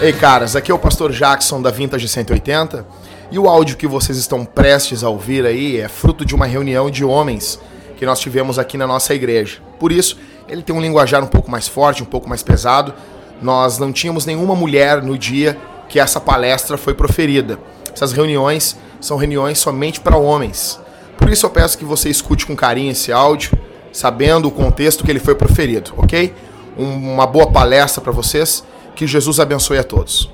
Ei, caras, aqui é o pastor Jackson da Vintage 180 e o áudio que vocês estão prestes a ouvir aí é fruto de uma reunião de homens que nós tivemos aqui na nossa igreja. Por isso, ele tem um linguajar um pouco mais forte, um pouco mais pesado. Nós não tínhamos nenhuma mulher no dia que essa palestra foi proferida. Essas reuniões são reuniões somente para homens. Por isso eu peço que você escute com carinho esse áudio, sabendo o contexto que ele foi proferido, ok? Um- uma boa palestra para vocês. Que Jesus abençoe a todos.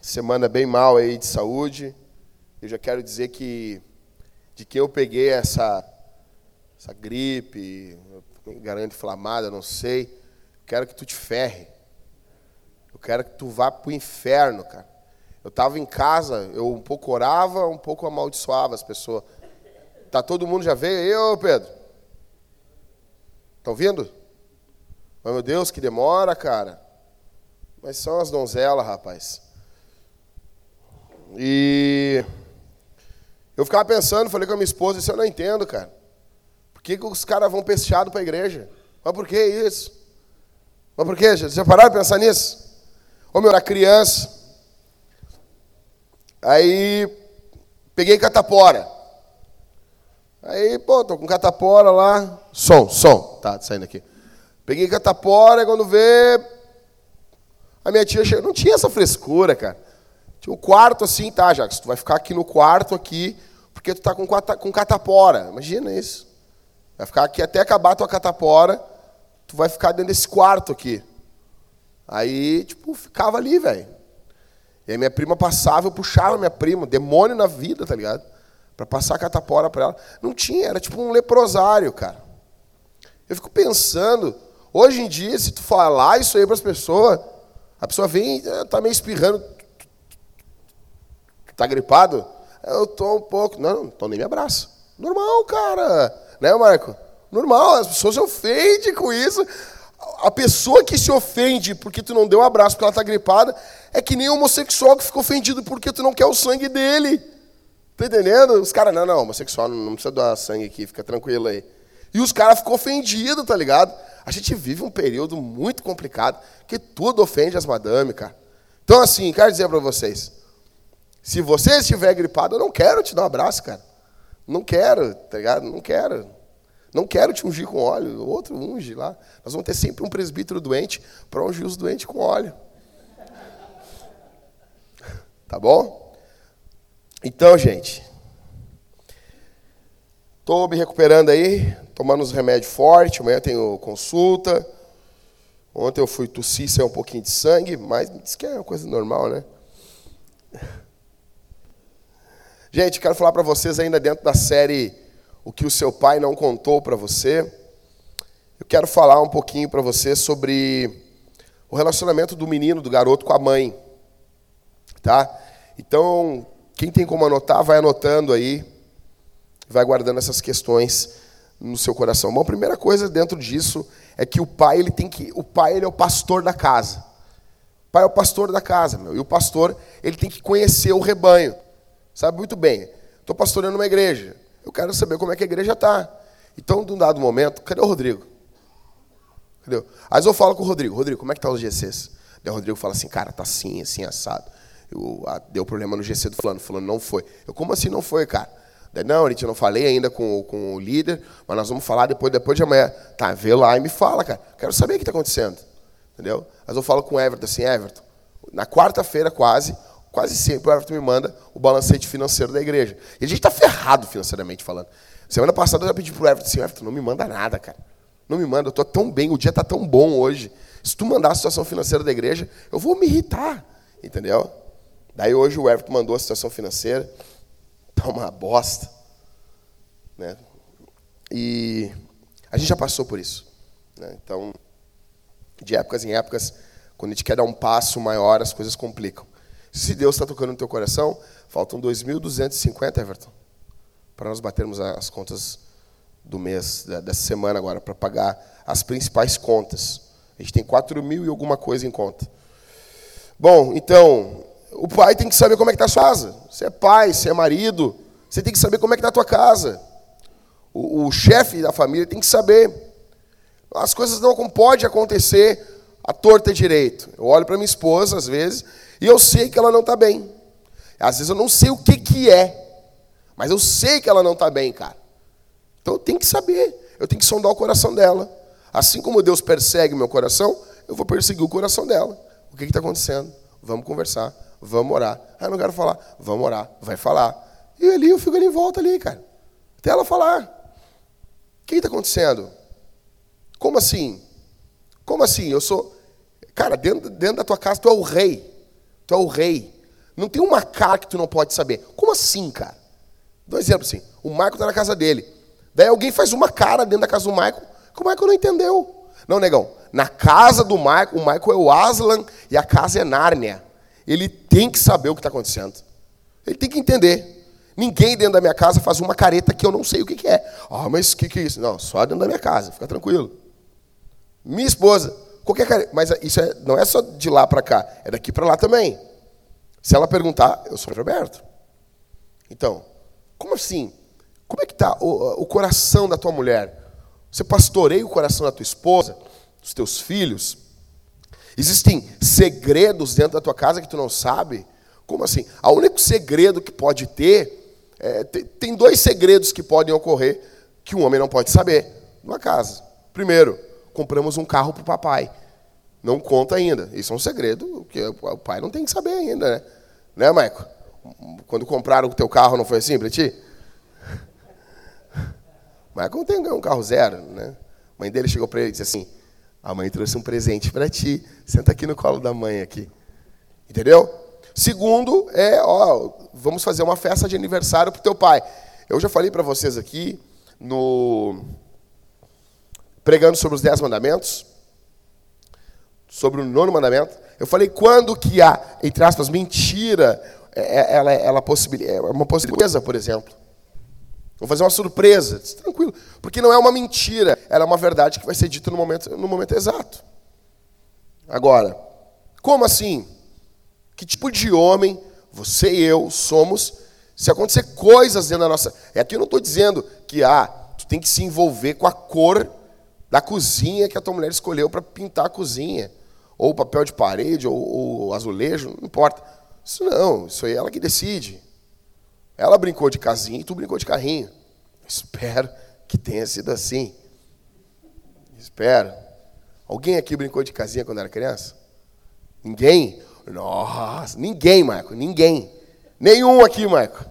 Semana bem mal aí de saúde. Eu já quero dizer que de que eu peguei essa essa gripe, garganta inflamada, não sei. Quero que tu te ferre. Eu quero que tu vá pro inferno, cara. Eu estava em casa, eu um pouco orava, um pouco amaldiçoava as pessoas. Tá todo mundo já veio aí, ô Pedro? Estão vindo? Mas, meu Deus, que demora, cara. Mas são as donzelas, rapaz. E eu ficava pensando, falei com a minha esposa, isso eu não entendo, cara. Por que, que os caras vão pesteado para a igreja? Mas por que isso? Mas por que? Já, já pararam de pensar nisso? Ô meu, era criança. Aí peguei catapora. Aí, pô, tô com catapora lá. Som, som. Tá saindo aqui. Peguei catapora e quando vê. A minha tia chegou. Não tinha essa frescura, cara. Tinha um quarto assim, tá, Jacques? Tu vai ficar aqui no quarto aqui, porque tu tá com, com catapora. Imagina isso. Vai ficar aqui até acabar a tua catapora, tu vai ficar dentro desse quarto aqui. Aí, tipo, ficava ali, velho. E aí minha prima passava, eu puxava minha prima, demônio na vida, tá ligado? Pra passar a catapora pra ela. Não tinha, era tipo um leprosário, cara. Eu fico pensando, hoje em dia, se tu falar isso aí pras pessoas, a pessoa vem, eh, tá meio espirrando, Tá gripado? Eu tô um pouco. Não, então nem me abraça. Normal, cara. Né, Marco? Normal, as pessoas se ofendem com isso. A pessoa que se ofende porque tu não deu um abraço porque ela tá gripada é que nem o homossexual que fica ofendido porque tu não quer o sangue dele. Tá entendendo? Os caras, não, não, homossexual não precisa dar sangue aqui, fica tranquilo aí. E os caras ficam ofendidos, tá ligado? A gente vive um período muito complicado, que tudo ofende as madame, cara. Então, assim, quero dizer para vocês, se você estiver gripado, eu não quero te dar um abraço, cara. Não quero, tá ligado? Não quero. Não quero te ungir com óleo. Outro unge lá. Nós vamos ter sempre um presbítero doente para ungir os doentes com óleo. Tá bom? Então, gente. Estou me recuperando aí, tomando uns remédios fortes. Amanhã tenho consulta. Ontem eu fui tossir, saiu um pouquinho de sangue, mas me diz que é uma coisa normal, né? Gente, quero falar para vocês ainda dentro da série O que o seu pai não contou para você. Eu quero falar um pouquinho para você sobre o relacionamento do menino, do garoto com a mãe. Tá? Então, quem tem como anotar, vai anotando aí, vai guardando essas questões no seu coração. Bom, a primeira coisa dentro disso é que o pai, ele tem que, o pai ele é o pastor da casa. O pai é o pastor da casa, meu. E o pastor, ele tem que conhecer o rebanho. Sabe muito bem. Estou pastoreando uma igreja. Eu quero saber como é que a igreja está. Então, de um dado momento, cadê o Rodrigo? Às vezes eu falo com o Rodrigo, Rodrigo, como é que tá os GCs? Daí o Rodrigo fala assim, cara, tá assim, assim, assado. Eu, ah, deu problema no GC do fulano, fulano não foi. Eu, como assim não foi, cara? Daí, não, gente, eu não falei ainda com, com o líder, mas nós vamos falar depois, depois de amanhã. Tá, vê lá e me fala, cara. Quero saber o que está acontecendo. Entendeu? Mas eu falo com o Everton assim, Everton, na quarta-feira quase, quase sempre o Everton me manda o balancete financeiro da igreja. E a gente está ferrado financeiramente falando. Semana passada eu já pedi pro Everton assim, Everton, não me manda nada, cara. Não me manda, eu estou tão bem, o dia está tão bom hoje. Se tu mandar a situação financeira da igreja, eu vou me irritar. Entendeu? Daí hoje o Everton mandou a situação financeira. Tá uma bosta. Né? E a gente já passou por isso. Né? Então, de épocas em épocas, quando a gente quer dar um passo maior, as coisas complicam. Se Deus está tocando no teu coração, faltam 2.250, Everton, para nós batermos as contas do mês, dessa semana agora, para pagar as principais contas. A gente tem 4 mil e alguma coisa em conta. Bom, então, o pai tem que saber como é que está a sua casa. Você é pai, você é marido, você tem que saber como é que está a tua casa. O, o chefe da família tem que saber. As coisas não podem acontecer à torta direito. Eu olho para minha esposa, às vezes, e eu sei que ela não está bem. Às vezes eu não sei o que, que é, mas eu sei que ela não está bem, cara. Então eu tenho que saber, eu tenho que sondar o coração dela. Assim como Deus persegue meu coração, eu vou perseguir o coração dela. O que está acontecendo? Vamos conversar, vamos orar. Ah, não quero falar. Vamos orar, vai falar. E ali eu fico ali em volta ali, cara. Até ela falar. O que está acontecendo? Como assim? Como assim? Eu sou. Cara, dentro, dentro da tua casa tu é o rei. Tu é o rei. Não tem uma cara que tu não pode saber. Como assim, cara? Dou um exemplo assim. O Michael está na casa dele. Daí alguém faz uma cara dentro da casa do Michael que o Michael não entendeu. Não, negão. Na casa do Michael, o Michael é o Aslan e a casa é Nárnia. Ele tem que saber o que está acontecendo. Ele tem que entender. Ninguém dentro da minha casa faz uma careta que eu não sei o que, que é. Ah, mas o que, que é isso? Não, só dentro da minha casa, fica tranquilo. Minha esposa, qualquer careta. Mas isso é, não é só de lá para cá, é daqui para lá também. Se ela perguntar, eu sou Roberto. Então, como assim? Como é que está o, o coração da tua mulher? Você pastoreia o coração da tua esposa, dos teus filhos? Existem segredos dentro da tua casa que tu não sabe? Como assim? O único segredo que pode ter, é, tem, tem dois segredos que podem ocorrer que um homem não pode saber numa casa. Primeiro, compramos um carro para o papai. Não conta ainda. Isso é um segredo que o pai não tem que saber ainda, né? Né, Maico? Quando compraram o teu carro, não foi assim para ti? Michael tem um carro zero, né? A mãe dele chegou para ele e disse assim: A mãe trouxe um presente para ti. Senta aqui no colo da mãe aqui. Entendeu? Segundo é, ó, vamos fazer uma festa de aniversário para o teu pai. Eu já falei para vocês aqui no pregando sobre os dez mandamentos, sobre o nono mandamento. Eu falei quando que há, entre aspas, mentira, é, é, ela, ela é uma possibilidade, por exemplo. Vou fazer uma surpresa. Tranquilo. Porque não é uma mentira, ela é uma verdade que vai ser dita no momento, no momento exato. Agora, como assim? Que tipo de homem você e eu somos se acontecer coisas dentro da nossa. É aqui eu não estou dizendo que ah, tu tem que se envolver com a cor da cozinha que a tua mulher escolheu para pintar a cozinha. Ou papel de parede, ou, ou azulejo, não importa. Isso não, isso aí é ela que decide. Ela brincou de casinha e tu brincou de carrinho. Espero que tenha sido assim. Espero. Alguém aqui brincou de casinha quando era criança? Ninguém? Nossa, ninguém, Marco, ninguém. Nenhum aqui, Marco.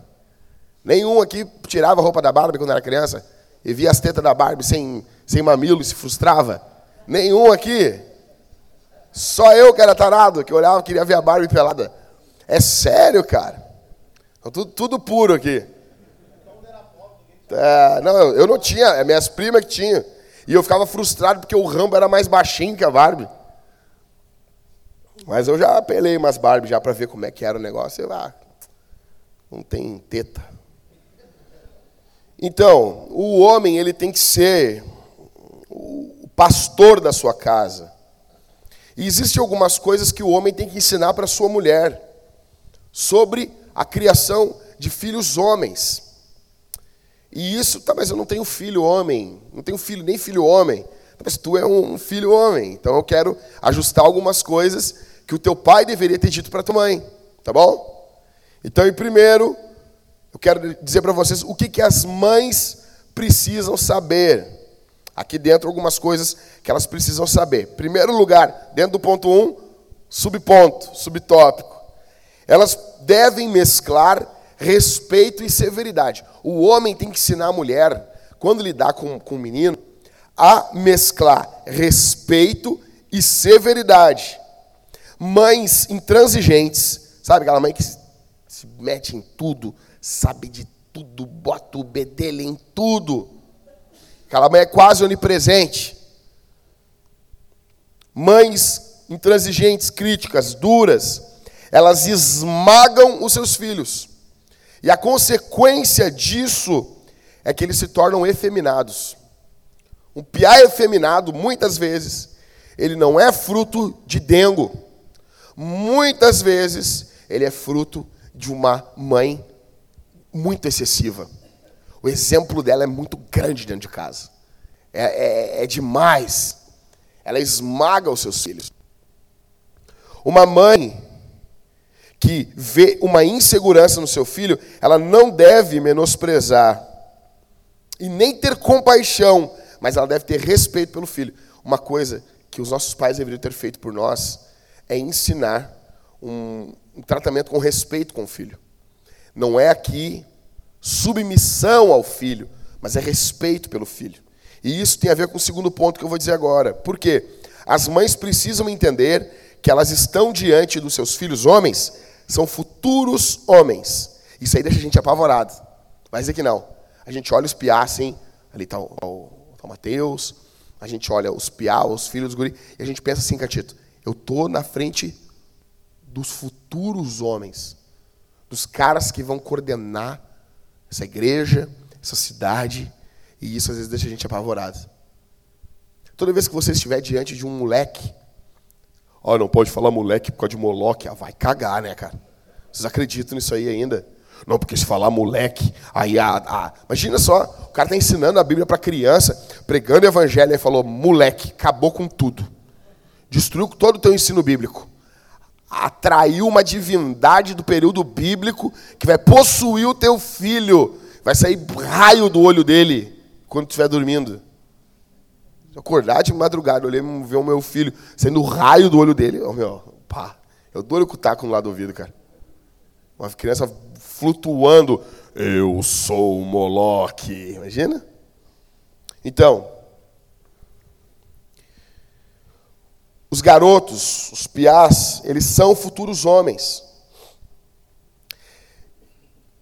Nenhum aqui tirava a roupa da Barbie quando era criança e via as tetas da Barbie sem, sem mamilo e se frustrava. Nenhum aqui. Só eu que era tarado, que olhava queria ver a Barbie pelada. É sério, cara. Então, tudo, tudo puro aqui. É, não, eu não tinha, é minhas primas que tinham. E eu ficava frustrado porque o Rambo era mais baixinho que a Barbie. Mas eu já apelei umas Barbie já para ver como é que era o negócio. Eu, ah, não tem teta. Então, o homem ele tem que ser o pastor da sua casa. E existem algumas coisas que o homem tem que ensinar para sua mulher sobre a criação de filhos homens. E isso, tá, mas eu não tenho filho homem, não tenho filho nem filho homem. Tá, mas tu é um filho homem, então eu quero ajustar algumas coisas que o teu pai deveria ter dito para tua mãe, tá bom? Então, em primeiro, eu quero dizer para vocês o que, que as mães precisam saber. Aqui dentro, algumas coisas que elas precisam saber. Primeiro lugar, dentro do ponto 1, um, subponto, subtópico. Elas devem mesclar respeito e severidade. O homem tem que ensinar a mulher, quando lidar com, com o menino, a mesclar respeito e severidade. Mães intransigentes, sabe aquela mãe que se mete em tudo, sabe de tudo, bota o bedelho em tudo. Aquela mãe é quase onipresente. Mães intransigentes, críticas, duras, elas esmagam os seus filhos. E a consequência disso é que eles se tornam efeminados. Um piá efeminado, muitas vezes, ele não é fruto de dengo. muitas vezes ele é fruto de uma mãe muito excessiva. O exemplo dela é muito grande dentro de casa. É, é, é demais. Ela esmaga os seus filhos. Uma mãe que vê uma insegurança no seu filho, ela não deve menosprezar e nem ter compaixão, mas ela deve ter respeito pelo filho. Uma coisa que os nossos pais deveriam ter feito por nós é ensinar um, um tratamento com respeito com o filho. Não é aqui submissão ao filho, mas é respeito pelo filho. E isso tem a ver com o segundo ponto que eu vou dizer agora. Por quê? As mães precisam entender que elas estão diante dos seus filhos homens, são futuros homens. Isso aí deixa a gente apavorado. Vai dizer que não. A gente olha os piá assim, ali está o, o, o Mateus, a gente olha os piá, os filhos dos guri, e a gente pensa assim, Catito, eu estou na frente dos futuros homens, dos caras que vão coordenar essa igreja, essa cidade, e isso às vezes deixa a gente apavorado. Toda vez que você estiver diante de um moleque, ó, não pode falar moleque por causa de Moloque, ah, vai cagar, né, cara? Vocês acreditam nisso aí ainda? Não, porque se falar moleque, aí a, a... imagina só, o cara está ensinando a Bíblia para criança, pregando o evangelho, e falou moleque, acabou com tudo, destruiu todo o teu ensino bíblico, atraiu uma divindade do período bíblico que vai possuir o teu filho, vai sair raio do olho dele quando estiver dormindo. Acordar de madrugada, olhei ver o meu filho saindo raio do olho dele, oh, meu, pá, eu dou com o taco no lado do ouvido, cara. Uma criança flutuando. Eu sou o Moloque. Imagina? Então, os garotos, os piás, eles são futuros homens.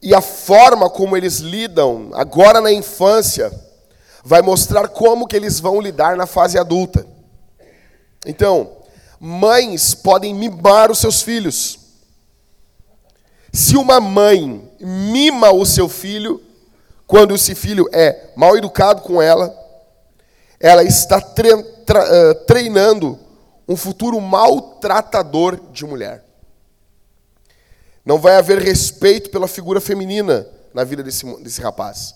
E a forma como eles lidam agora na infância vai mostrar como que eles vão lidar na fase adulta. Então, mães podem mimar os seus filhos. Se uma mãe mima o seu filho, quando esse filho é mal educado com ela, ela está eh, treinando um futuro maltratador de mulher. Não vai haver respeito pela figura feminina na vida desse, desse rapaz.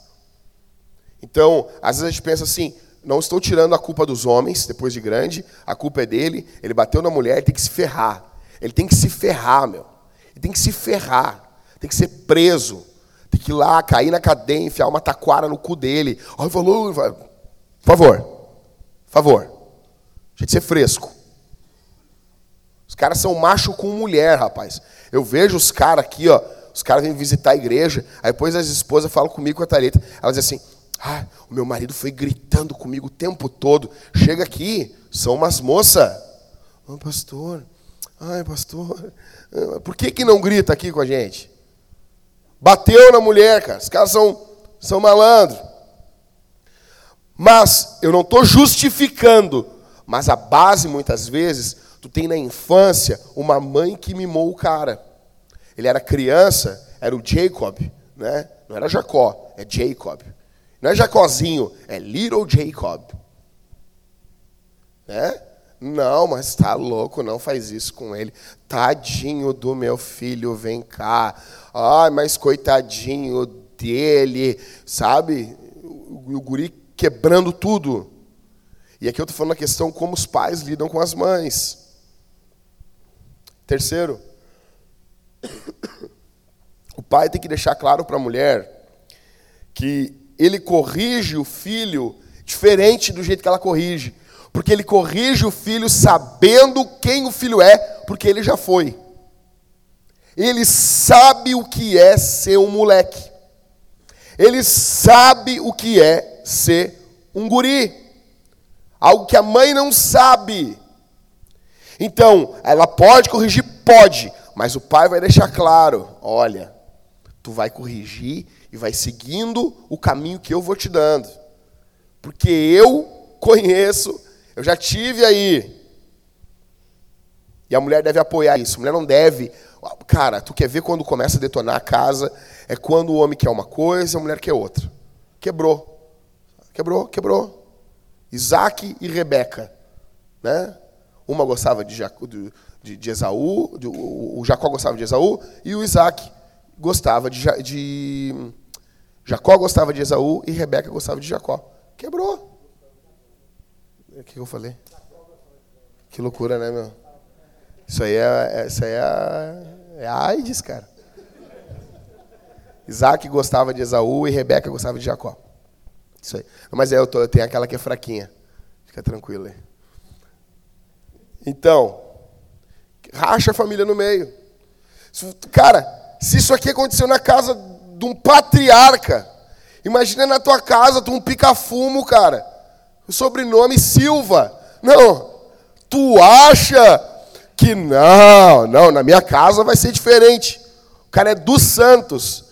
Então, às vezes a gente pensa assim: não estou tirando a culpa dos homens depois de grande, a culpa é dele, ele bateu na mulher, ele tem que se ferrar. Ele tem que se ferrar, meu. Ele tem que se ferrar, tem que ser preso, tem que ir lá, cair na cadeia, enfiar uma taquara no cu dele. Ai, falou, por favor, por favor, deixa de ser fresco. Os caras são macho com mulher, rapaz. Eu vejo os caras aqui, ó, os caras vêm visitar a igreja, aí depois as esposas falam comigo com a Thalita, elas dizem assim, ah, o meu marido foi gritando comigo o tempo todo. Chega aqui, são umas moças. Oh, pastor, ai, pastor, por que, que não grita aqui com a gente? Bateu na mulher, cara. Os caras são, são malandros. Mas eu não estou justificando. Mas a base, muitas vezes, tu tem na infância uma mãe que mimou o cara. Ele era criança, era o Jacob, né? Não era Jacó, é Jacob. Não é Jacozinho, é Little Jacob. Né? Não, mas tá louco, não faz isso com ele. Tadinho do meu filho, vem cá. Ai, mas coitadinho dele, sabe? O, o guri quebrando tudo. E aqui eu estou falando a questão como os pais lidam com as mães. Terceiro, o pai tem que deixar claro para a mulher que ele corrige o filho diferente do jeito que ela corrige. Porque ele corrige o filho sabendo quem o filho é, porque ele já foi. Ele sabe o que é ser um moleque. Ele sabe o que é ser um guri. Algo que a mãe não sabe. Então, ela pode corrigir? Pode. Mas o pai vai deixar claro: olha, tu vai corrigir e vai seguindo o caminho que eu vou te dando. Porque eu conheço eu já tive aí. E a mulher deve apoiar isso. A mulher não deve. Cara, tu quer ver quando começa a detonar a casa? É quando o homem quer uma coisa e a mulher quer outra. Quebrou. Quebrou, quebrou. Isaac e Rebeca. Né? Uma gostava de, de, de Esaú, de, o, o, Jacó gostava de Esaú, e o Isaac gostava de, de. Jacó gostava de Esaú e Rebeca gostava de Jacó. Quebrou. O que eu falei? Que loucura, né, meu? Isso aí é, é isso aí é, é AIDS, cara. Isaac gostava de Esaú e Rebeca gostava de Jacó. Isso aí. Mas é, eu, tô, eu tenho aquela que é fraquinha. Fica tranquilo aí. Então, racha a família no meio. Cara, se isso aqui aconteceu na casa de um patriarca, imagina na tua casa, tu um pica-fumo, cara. O sobrenome Silva. Não. Tu acha que não, não, na minha casa vai ser diferente. O cara é dos santos.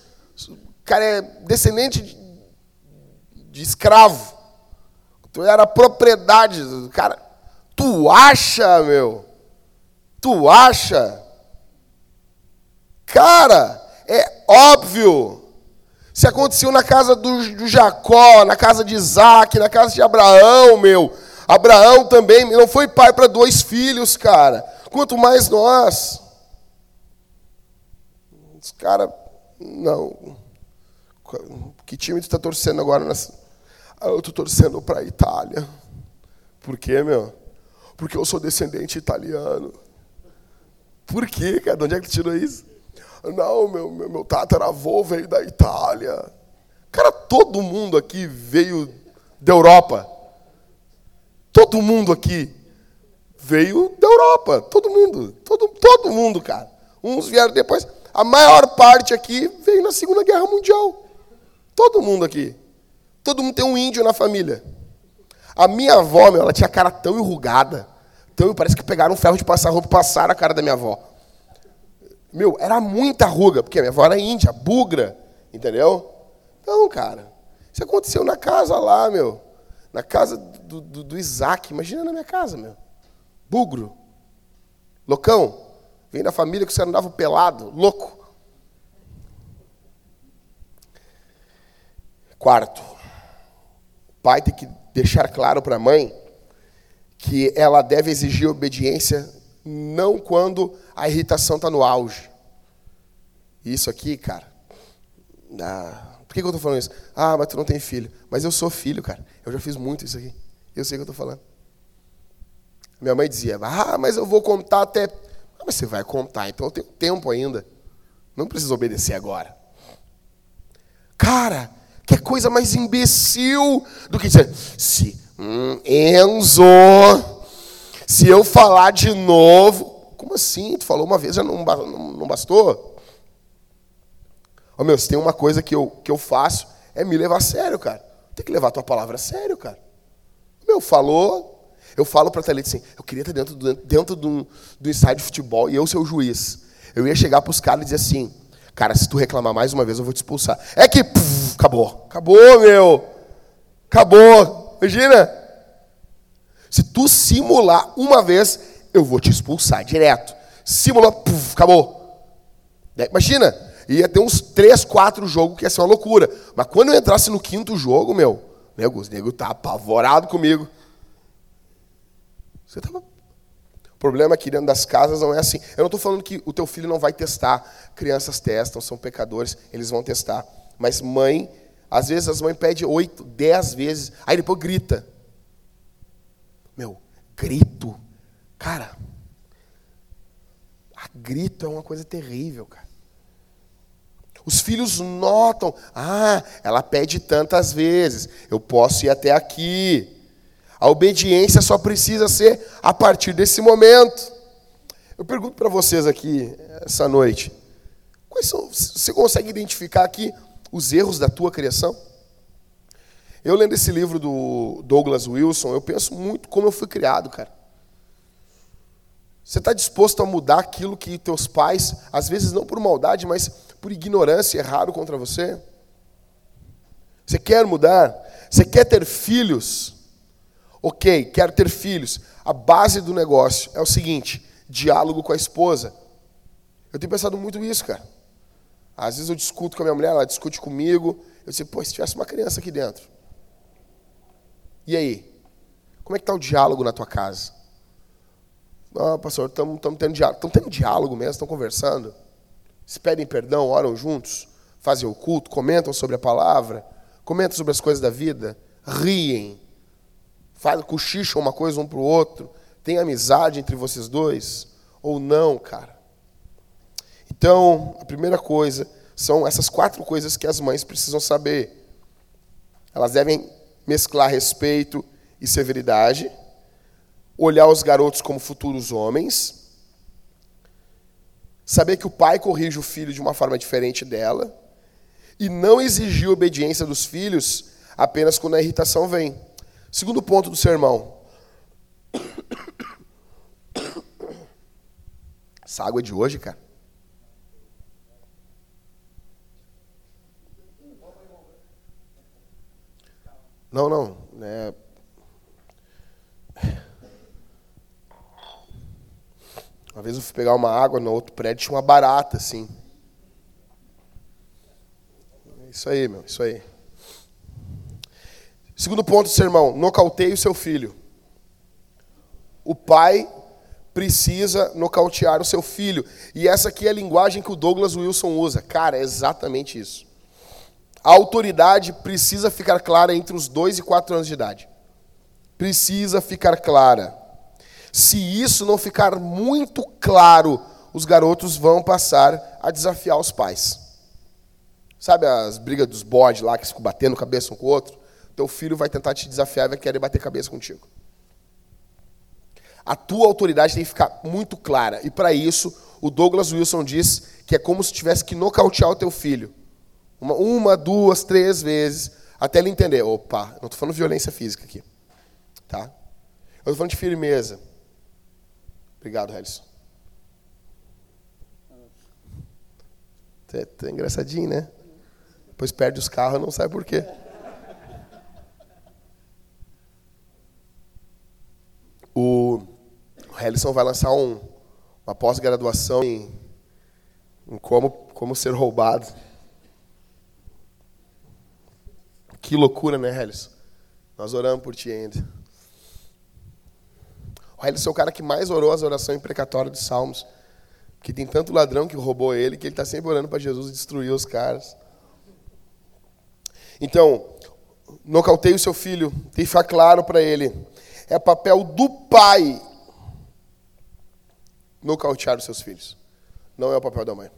O cara é descendente de, de escravo. Tu era propriedade. Cara, tu acha, meu? Tu acha? Cara, é óbvio. Se aconteceu na casa do, do Jacó, na casa de Isaac, na casa de Abraão, meu. Abraão também não foi pai para dois filhos, cara. Quanto mais nós. Os cara, não. Que time tu está torcendo agora? Nessa... Ah, eu estou torcendo para a Itália. Por quê, meu? Porque eu sou descendente italiano. Por quê, cara? De onde é que tu tirou isso? Não, meu, meu, meu tataravô veio da Itália. Cara, todo mundo aqui veio da Europa. Todo mundo aqui veio da Europa. Todo mundo. Todo, todo mundo, cara. Uns vieram depois. A maior parte aqui veio na Segunda Guerra Mundial. Todo mundo aqui. Todo mundo tem um índio na família. A minha avó, meu, ela tinha a cara tão enrugada. Tão, parece que pegaram um ferro de passar roupa e passaram a cara da minha avó. Meu, era muita ruga, porque a minha avó era índia, bugra, entendeu? Então, cara, isso aconteceu na casa lá, meu. Na casa do, do, do Isaac. Imagina na minha casa, meu. Bugro. Loucão. Vem da família que você andava pelado. Louco. Quarto. O pai tem que deixar claro para a mãe que ela deve exigir obediência não quando a irritação está no auge. Isso aqui, cara. Ah, por que, que eu estou falando isso? Ah, mas tu não tem filho. Mas eu sou filho, cara. Eu já fiz muito isso aqui. Eu sei o que eu estou falando. Minha mãe dizia, ah, mas eu vou contar até. Ah, mas você vai contar, então eu tenho tempo ainda. Não precisa obedecer agora. Cara, que coisa mais imbecil do que dizer, se hum, Enzo, se eu falar de novo, como assim? Tu falou uma vez, já não, não bastou? Ô meu, se tem uma coisa que eu, que eu faço, é me levar a sério, cara. Tem que levar a tua palavra a sério, cara. Meu, falou, eu falo para Thalita assim, eu queria estar dentro do, dentro do, do ensaio de futebol e eu ser o juiz. Eu ia chegar para os caras e dizer assim, cara, se tu reclamar mais uma vez, eu vou te expulsar. É que, puf, acabou. Acabou, meu. Acabou. Imagina. Se tu simular uma vez, eu vou te expulsar direto. Simula, puf, acabou. Imagina, ia ter uns três, quatro jogos que ia ser uma loucura. Mas quando eu entrasse no quinto jogo, meu, nego, o nego tá apavorado comigo. Você tava... O problema aqui dentro das casas não é assim. Eu não estou falando que o teu filho não vai testar. Crianças testam, são pecadores, eles vão testar. Mas mãe, às vezes as mães pedem oito, dez vezes, aí depois grita. Meu, grito. Cara, grito é uma coisa terrível, cara. Os filhos notam, ah, ela pede tantas vezes, eu posso ir até aqui. A obediência só precisa ser a partir desse momento. Eu pergunto para vocês aqui essa noite, quais são, você consegue identificar aqui os erros da tua criação? Eu lendo esse livro do Douglas Wilson, eu penso muito como eu fui criado, cara. Você está disposto a mudar aquilo que teus pais, às vezes não por maldade, mas por ignorância, erraram contra você? Você quer mudar? Você quer ter filhos? Ok, quero ter filhos. A base do negócio é o seguinte: diálogo com a esposa. Eu tenho pensado muito nisso, cara. Às vezes eu discuto com a minha mulher, ela discute comigo. Eu disse, pô, se tivesse uma criança aqui dentro. E aí? Como é que está o diálogo na tua casa? Não, pastor, estamos tendo diálogo. Estão tendo diálogo mesmo, estão conversando. Se pedem perdão, oram juntos, fazem o culto, comentam sobre a palavra, comentam sobre as coisas da vida, riem, fazem, cochicham uma coisa um para o outro, tem amizade entre vocês dois, ou não, cara. Então, a primeira coisa são essas quatro coisas que as mães precisam saber. Elas devem mesclar respeito e severidade, olhar os garotos como futuros homens, saber que o pai corrige o filho de uma forma diferente dela, e não exigir obediência dos filhos apenas quando a irritação vem. Segundo ponto do sermão. Essa água é de hoje, cara. Não, não. É... Uma vez eu fui pegar uma água no outro prédio, tinha uma barata, assim. Isso aí, meu, isso aí. Segundo ponto sermão, nocauteie o seu filho. O pai precisa nocautear o seu filho. E essa aqui é a linguagem que o Douglas Wilson usa. Cara, é exatamente isso. A autoridade precisa ficar clara entre os 2 e 4 anos de idade. Precisa ficar clara. Se isso não ficar muito claro, os garotos vão passar a desafiar os pais. Sabe as brigas dos bodes lá que ficam batendo cabeça um com o outro? Teu filho vai tentar te desafiar e vai querer bater cabeça contigo. A tua autoridade tem que ficar muito clara. E para isso, o Douglas Wilson diz que é como se tivesse que nocautear o teu filho. Uma, uma duas, três vezes, até ele entender. Opa, não estou falando violência física aqui. Tá? Eu estou falando de firmeza. Obrigado, Helison. Tá engraçadinho, né? Depois perde os carros, não sabe por quê. O Helison vai lançar um, uma pós-graduação em, em como, como ser roubado. Que loucura, né, Helison? Nós oramos por ti ainda. O Helison é o cara que mais orou as orações imprecatórias dos Salmos. Que tem tanto ladrão que roubou ele que ele está sempre orando para Jesus destruir os caras. Então, nocauteie o seu filho, tem que ficar claro para ele. É papel do pai nocautear os seus filhos. Não é o papel da mãe.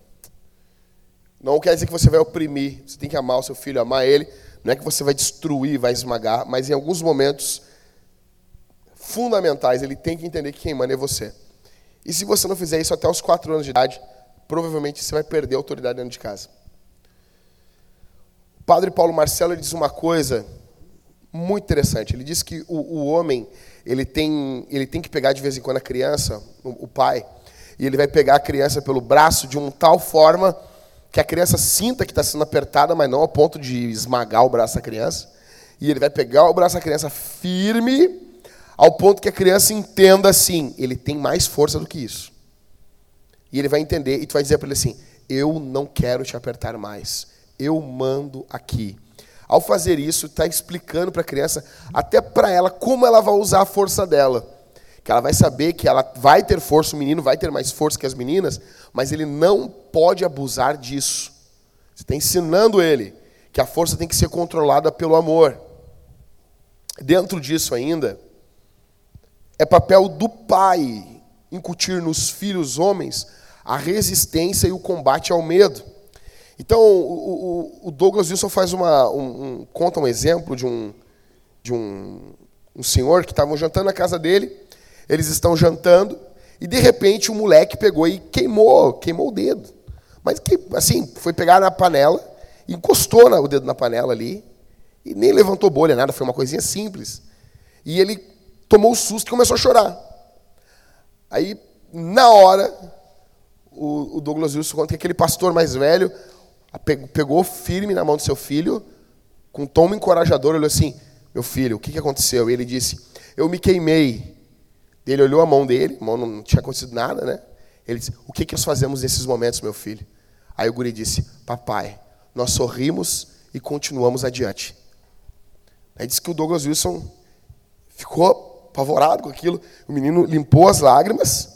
Não quer dizer que você vai oprimir. Você tem que amar o seu filho, amar ele. Não é que você vai destruir, vai esmagar, mas em alguns momentos fundamentais ele tem que entender que quem manda é você. E se você não fizer isso até os quatro anos de idade, provavelmente você vai perder a autoridade dentro de casa. O padre Paulo Marcelo diz uma coisa muito interessante. Ele diz que o, o, homem ele tem, ele tem que pegar de vez em quando a criança, o, o pai, e ele vai pegar a criança pelo braço de uma tal forma que a criança sinta que está sendo apertada, mas não ao ponto de esmagar o braço da criança. E ele vai pegar o braço da criança firme, ao ponto que a criança entenda assim: ele tem mais força do que isso. E ele vai entender, e tu vai dizer para ele assim: eu não quero te apertar mais, eu mando aqui. Ao fazer isso, está explicando para a criança, até para ela, como ela vai usar a força dela que ela vai saber que ela vai ter força, o menino vai ter mais força que as meninas, mas ele não pode abusar disso. Você está ensinando ele que a força tem que ser controlada pelo amor. Dentro disso ainda, é papel do pai incutir nos filhos homens a resistência e o combate ao medo. Então, o, Douglas Wilson faz uma, um, um, conta um exemplo de um, de um, um senhor que estava jantando na casa dele eles estão jantando e de repente o moleque pegou e queimou, queimou o dedo. Mas assim, foi pegar na panela, encostou o dedo na panela ali e nem levantou bolha, nada, foi uma coisinha simples. E ele tomou o susto e começou a chorar. Aí, na hora, o, Douglas Wilson conta que aquele pastor mais velho pegou firme na mão do seu filho, com um tom encorajador, olhou assim: Meu filho, o que aconteceu? E ele disse: Eu me queimei ele olhou a mão dele, a mão não tinha acontecido nada, né? Ele disse: O que, que nós fazemos nesses momentos, meu filho? Aí o guri disse: Papai, nós sorrimos e continuamos adiante. Aí disse que o Douglas Wilson ficou apavorado com aquilo. O menino limpou as lágrimas,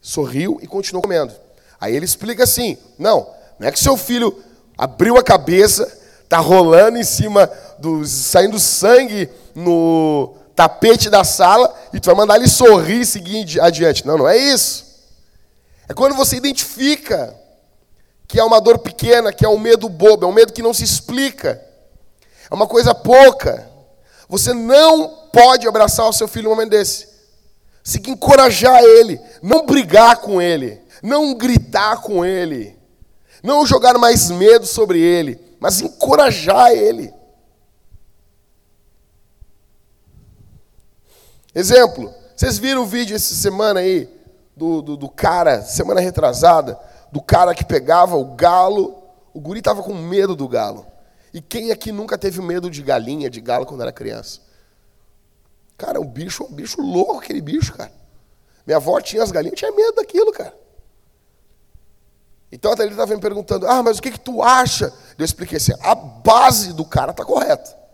sorriu e continuou comendo. Aí ele explica assim: não, não é que seu filho abriu a cabeça, tá rolando em cima do saindo sangue no tapete da sala e tu vai mandar ele sorrir e seguir adiante. Não, não é isso. É quando você identifica que é uma dor pequena, que é um medo bobo, é um medo que não se explica. É uma coisa pouca. Você não pode abraçar o seu filho num momento desse. Você tem que encorajar ele, não brigar com ele, não gritar com ele, não jogar mais medo sobre ele, mas encorajar ele. Exemplo, vocês viram o vídeo essa semana aí do, do, do cara, semana retrasada, do cara que pegava o galo, o guri estava com medo do galo. E quem aqui nunca teve medo de galinha, de galo quando era criança? Cara, o bicho um bicho louco, aquele bicho, cara. Minha avó tinha as galinhas, tinha medo daquilo, cara. Então a Thalita estava me perguntando, ah, mas o que, que tu acha? Eu expliquei assim, a base do cara está correta.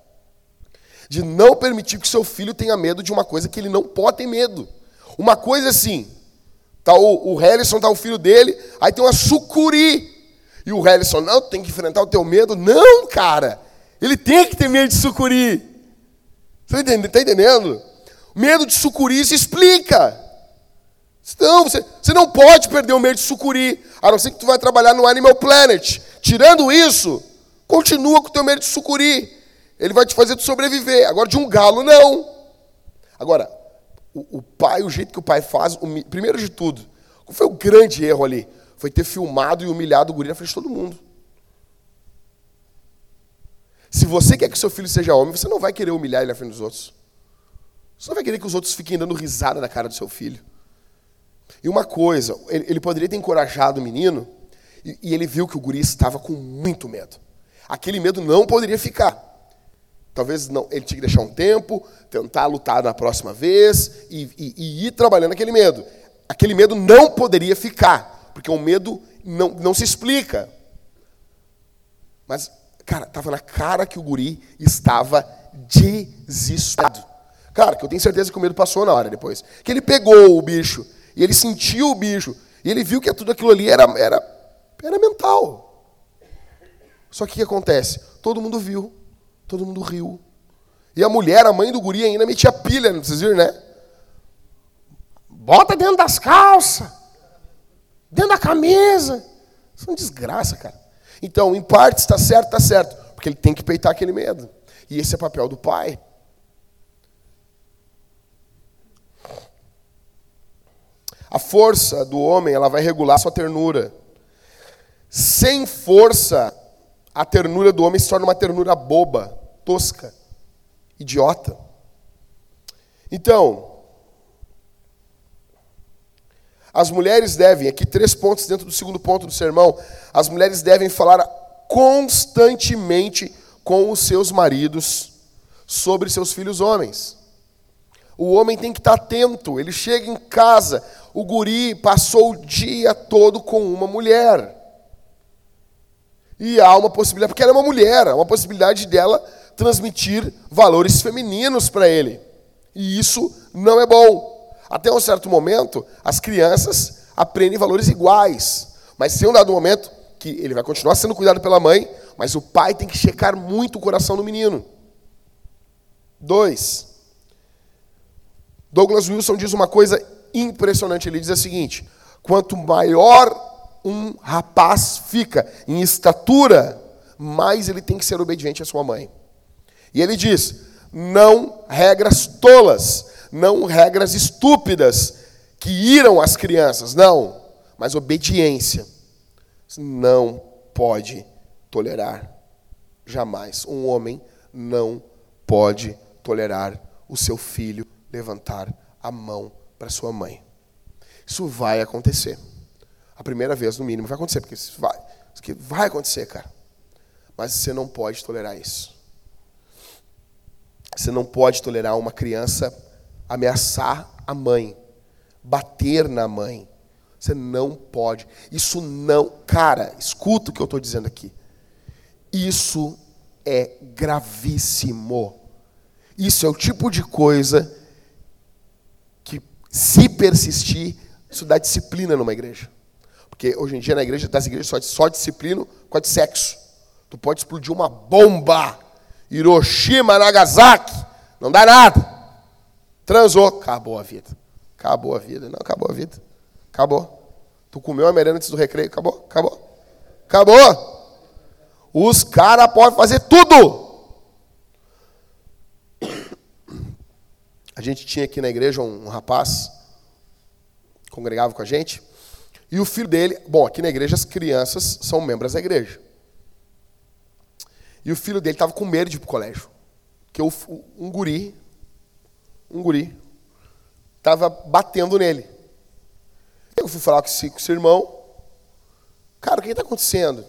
De não permitir que seu filho tenha medo de uma coisa que ele não pode ter medo. Uma coisa assim, tá o, o Harrison, tá o filho dele, aí tem uma sucuri. E o Harrison, não, tu tem que enfrentar o teu medo. Não, cara, ele tem que ter medo de sucuri. Você está entendendo? Medo de sucuri se explica. Não, você, você não pode perder o medo de sucuri, a não ser que tu vai trabalhar no Animal Planet. Tirando isso, continua com o teu medo de sucuri. Ele vai te fazer tu sobreviver. Agora, de um galo, não. Agora, o, o pai, o jeito que o pai faz, o, primeiro de tudo, qual foi o grande erro ali? Foi ter filmado e humilhado o guri na frente de todo mundo. Se você quer que seu filho seja homem, você não vai querer humilhar ele na frente dos outros. Você não vai querer que os outros fiquem dando risada na cara do seu filho. E uma coisa, ele, ele poderia ter encorajado o menino, e, e ele viu que o guri estava com muito medo. Aquele medo não poderia ficar. Talvez não, ele tinha que deixar um tempo, tentar lutar na próxima vez e, e, e, ir trabalhando aquele medo. Aquele medo não poderia ficar, porque o medo não, não se explica. Mas Cara, estava na cara que o guri estava desesperado. Cara, que eu tenho certeza que o medo passou na hora depois. Que ele pegou o bicho, e ele sentiu o bicho, e ele viu que tudo aquilo ali era, era, era mental. Só que o que acontece? Todo mundo viu, todo mundo riu. E a mulher, a mãe do guri, ainda metia pilha, vocês viram, né? Bota dentro das calças, dentro da camisa. Isso é uma desgraça, cara. Então, em parte, está certo, está certo, porque ele tem que peitar aquele medo. E esse é o papel do pai. A força do homem, ela vai regular sua ternura. Sem força, a ternura do homem se torna uma ternura boba, tosca, idiota. Então, as mulheres devem, aqui três pontos dentro do segundo ponto do sermão, as mulheres devem falar constantemente com os seus maridos sobre seus filhos homens. O homem tem que estar atento, ele chega em casa, o guri passou o dia todo com uma mulher. E há uma possibilidade, porque ela é uma mulher, há uma possibilidade dela transmitir valores femininos para ele. E isso não é bom. Até um certo momento, as crianças aprendem valores iguais. Mas tem um dado momento que ele vai continuar sendo cuidado pela mãe, mas o pai tem que checar muito o coração do menino. Dois. Douglas Wilson diz uma coisa impressionante. Ele diz o seguinte: quanto maior um rapaz fica em estatura, mais ele tem que ser obediente à sua mãe. E ele diz: não regras tolas, não regras estúpidas que iram às crianças, não, mas obediência. Não pode tolerar, jamais. Um homem não pode tolerar o seu filho levantar a mão para sua mãe. Isso vai acontecer. A primeira vez, no mínimo, vai acontecer, porque isso vai, isso vai acontecer, cara. Mas você não pode tolerar isso. Você não pode tolerar uma criança ameaçar a mãe, bater na mãe. Você não pode. Isso não. Cara, escuta o que eu estou dizendo aqui. Isso é gravíssimo. Isso é o tipo de coisa Se persistir, isso dá disciplina numa igreja. Porque hoje em dia na igreja, das igrejas só, só disciplina com a de sexo. Tu pode explodir uma bomba. Hiroshima, Nagasaki. Não dá nada. Transou. Acabou a vida. Acabou a vida. Não, acabou a vida. Acabou. Tu comeu a merenda antes do recreio. Acabou. Acabou. Acabou. Os caras podem fazer tudo. A gente tinha aqui na igreja um, rapaz, congregava com a gente, e o filho dele, bom, aqui na igreja as crianças são membros da igreja. E o filho dele estava com medo de ir para o colégio. Que um guri, um guri, estava batendo nele. Eu fui falar com o seu irmão. Cara, o que está acontecendo?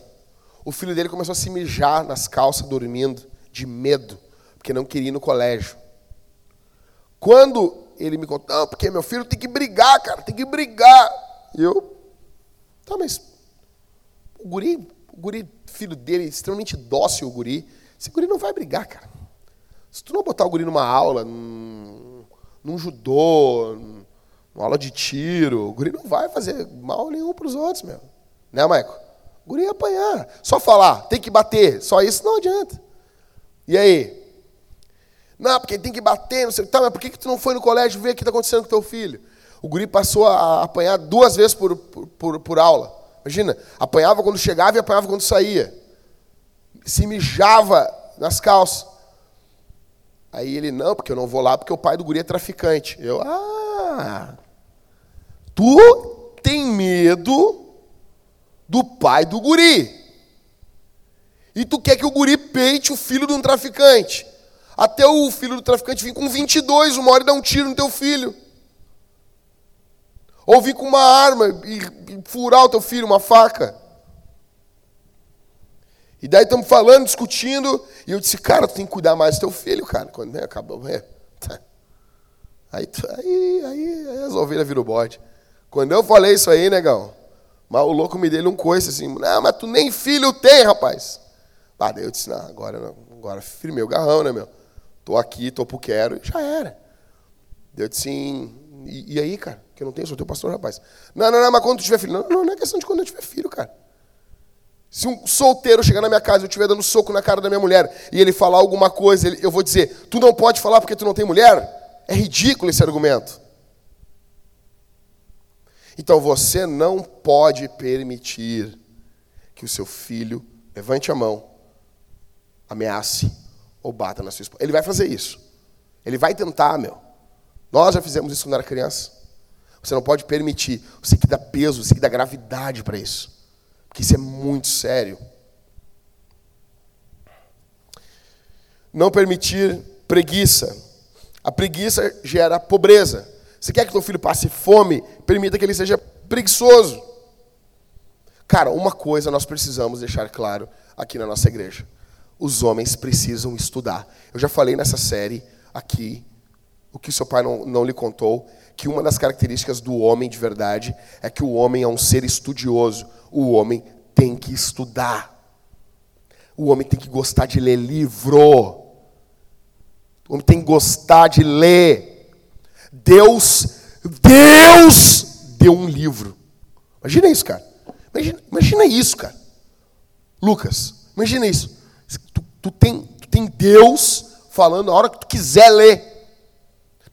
O filho dele começou a se mijar nas calças, dormindo, de medo, porque não queria ir no colégio. Quando ele me contou, não, porque meu filho tem que brigar, cara, tem que brigar. E eu, tá, mas o guri, o guri, filho dele, extremamente dócil, o guri, esse guri não vai brigar, cara. Se tu não botar o guri numa aula, num, num judô, numa aula de tiro, o guri não vai fazer mal nenhum para os outros, meu. Né, Maico? O guri ia apanhar. Só falar, tem que bater, só isso não adianta. E aí? Não, porque tem que bater, não sei. Tá, mas por que, que tu não foi no colégio ver o que está acontecendo com teu filho? O guri passou a apanhar duas vezes por, por, por aula. Imagina, apanhava quando chegava e apanhava quando saía. Se mijava nas calças. Aí ele, não, porque eu não vou lá porque o pai do guri é traficante. Eu, ah, tu tem medo do pai do guri. E tu quer que o guri peite o filho de um traficante. Até o filho do traficante vir com 22, uma hora e dar um tiro no teu filho. Ou vir com uma arma e, furar o teu filho, uma faca. E daí estamos falando, discutindo, e eu disse, cara, tu tem que cuidar mais do teu filho, cara. Quando né, acabou, é, tá. aí, aí, aí, aí as ovelhas viram bode. Quando eu falei isso aí, negão, mas o louco me deu um coice assim, não, mas tu nem filho tem, rapaz. Ah, daí eu disse, não, agora, agora firmei o garrão, né, meu? Tô aqui, tô pro quero, e já era. Eu disse e, e, aí, cara? Que não tenho, sou teu pastor, rapaz. Não, não, não, mas quando tu tiver filho. Não, não, não é questão de quando eu tiver filho, cara. Se um solteiro chegar na minha casa e eu estiver dando soco na cara da minha mulher e ele falar alguma coisa, eu vou dizer, tu não pode falar porque tu não tem mulher? É ridículo esse argumento. Então você não pode permitir que o seu filho levante a mão, ameace ou bata na sua esposa. Ele vai fazer isso. Ele vai tentar, meu. Nós já fizemos isso quando era criança. Você não pode permitir. Você tem que dar peso, você tem que dar gravidade para isso. Porque isso é muito sério. Não permitir preguiça. A preguiça gera pobreza. Você quer que teu filho passe fome? Permita que ele seja preguiçoso. Cara, uma coisa nós precisamos deixar claro aqui na nossa igreja os homens precisam estudar. Eu já falei nessa série aqui, o que seu pai não, não lhe contou, que uma das características do homem de verdade é que o homem é um ser estudioso. O homem tem que estudar. O homem tem que gostar de ler livro. O homem tem que gostar de ler. Deus, Deus deu um livro. Imagina isso, cara. Imagina, imagina isso, cara. Lucas, imagina isso. Tu, tu, tem, tu tem Deus falando a hora que tu quiser ler.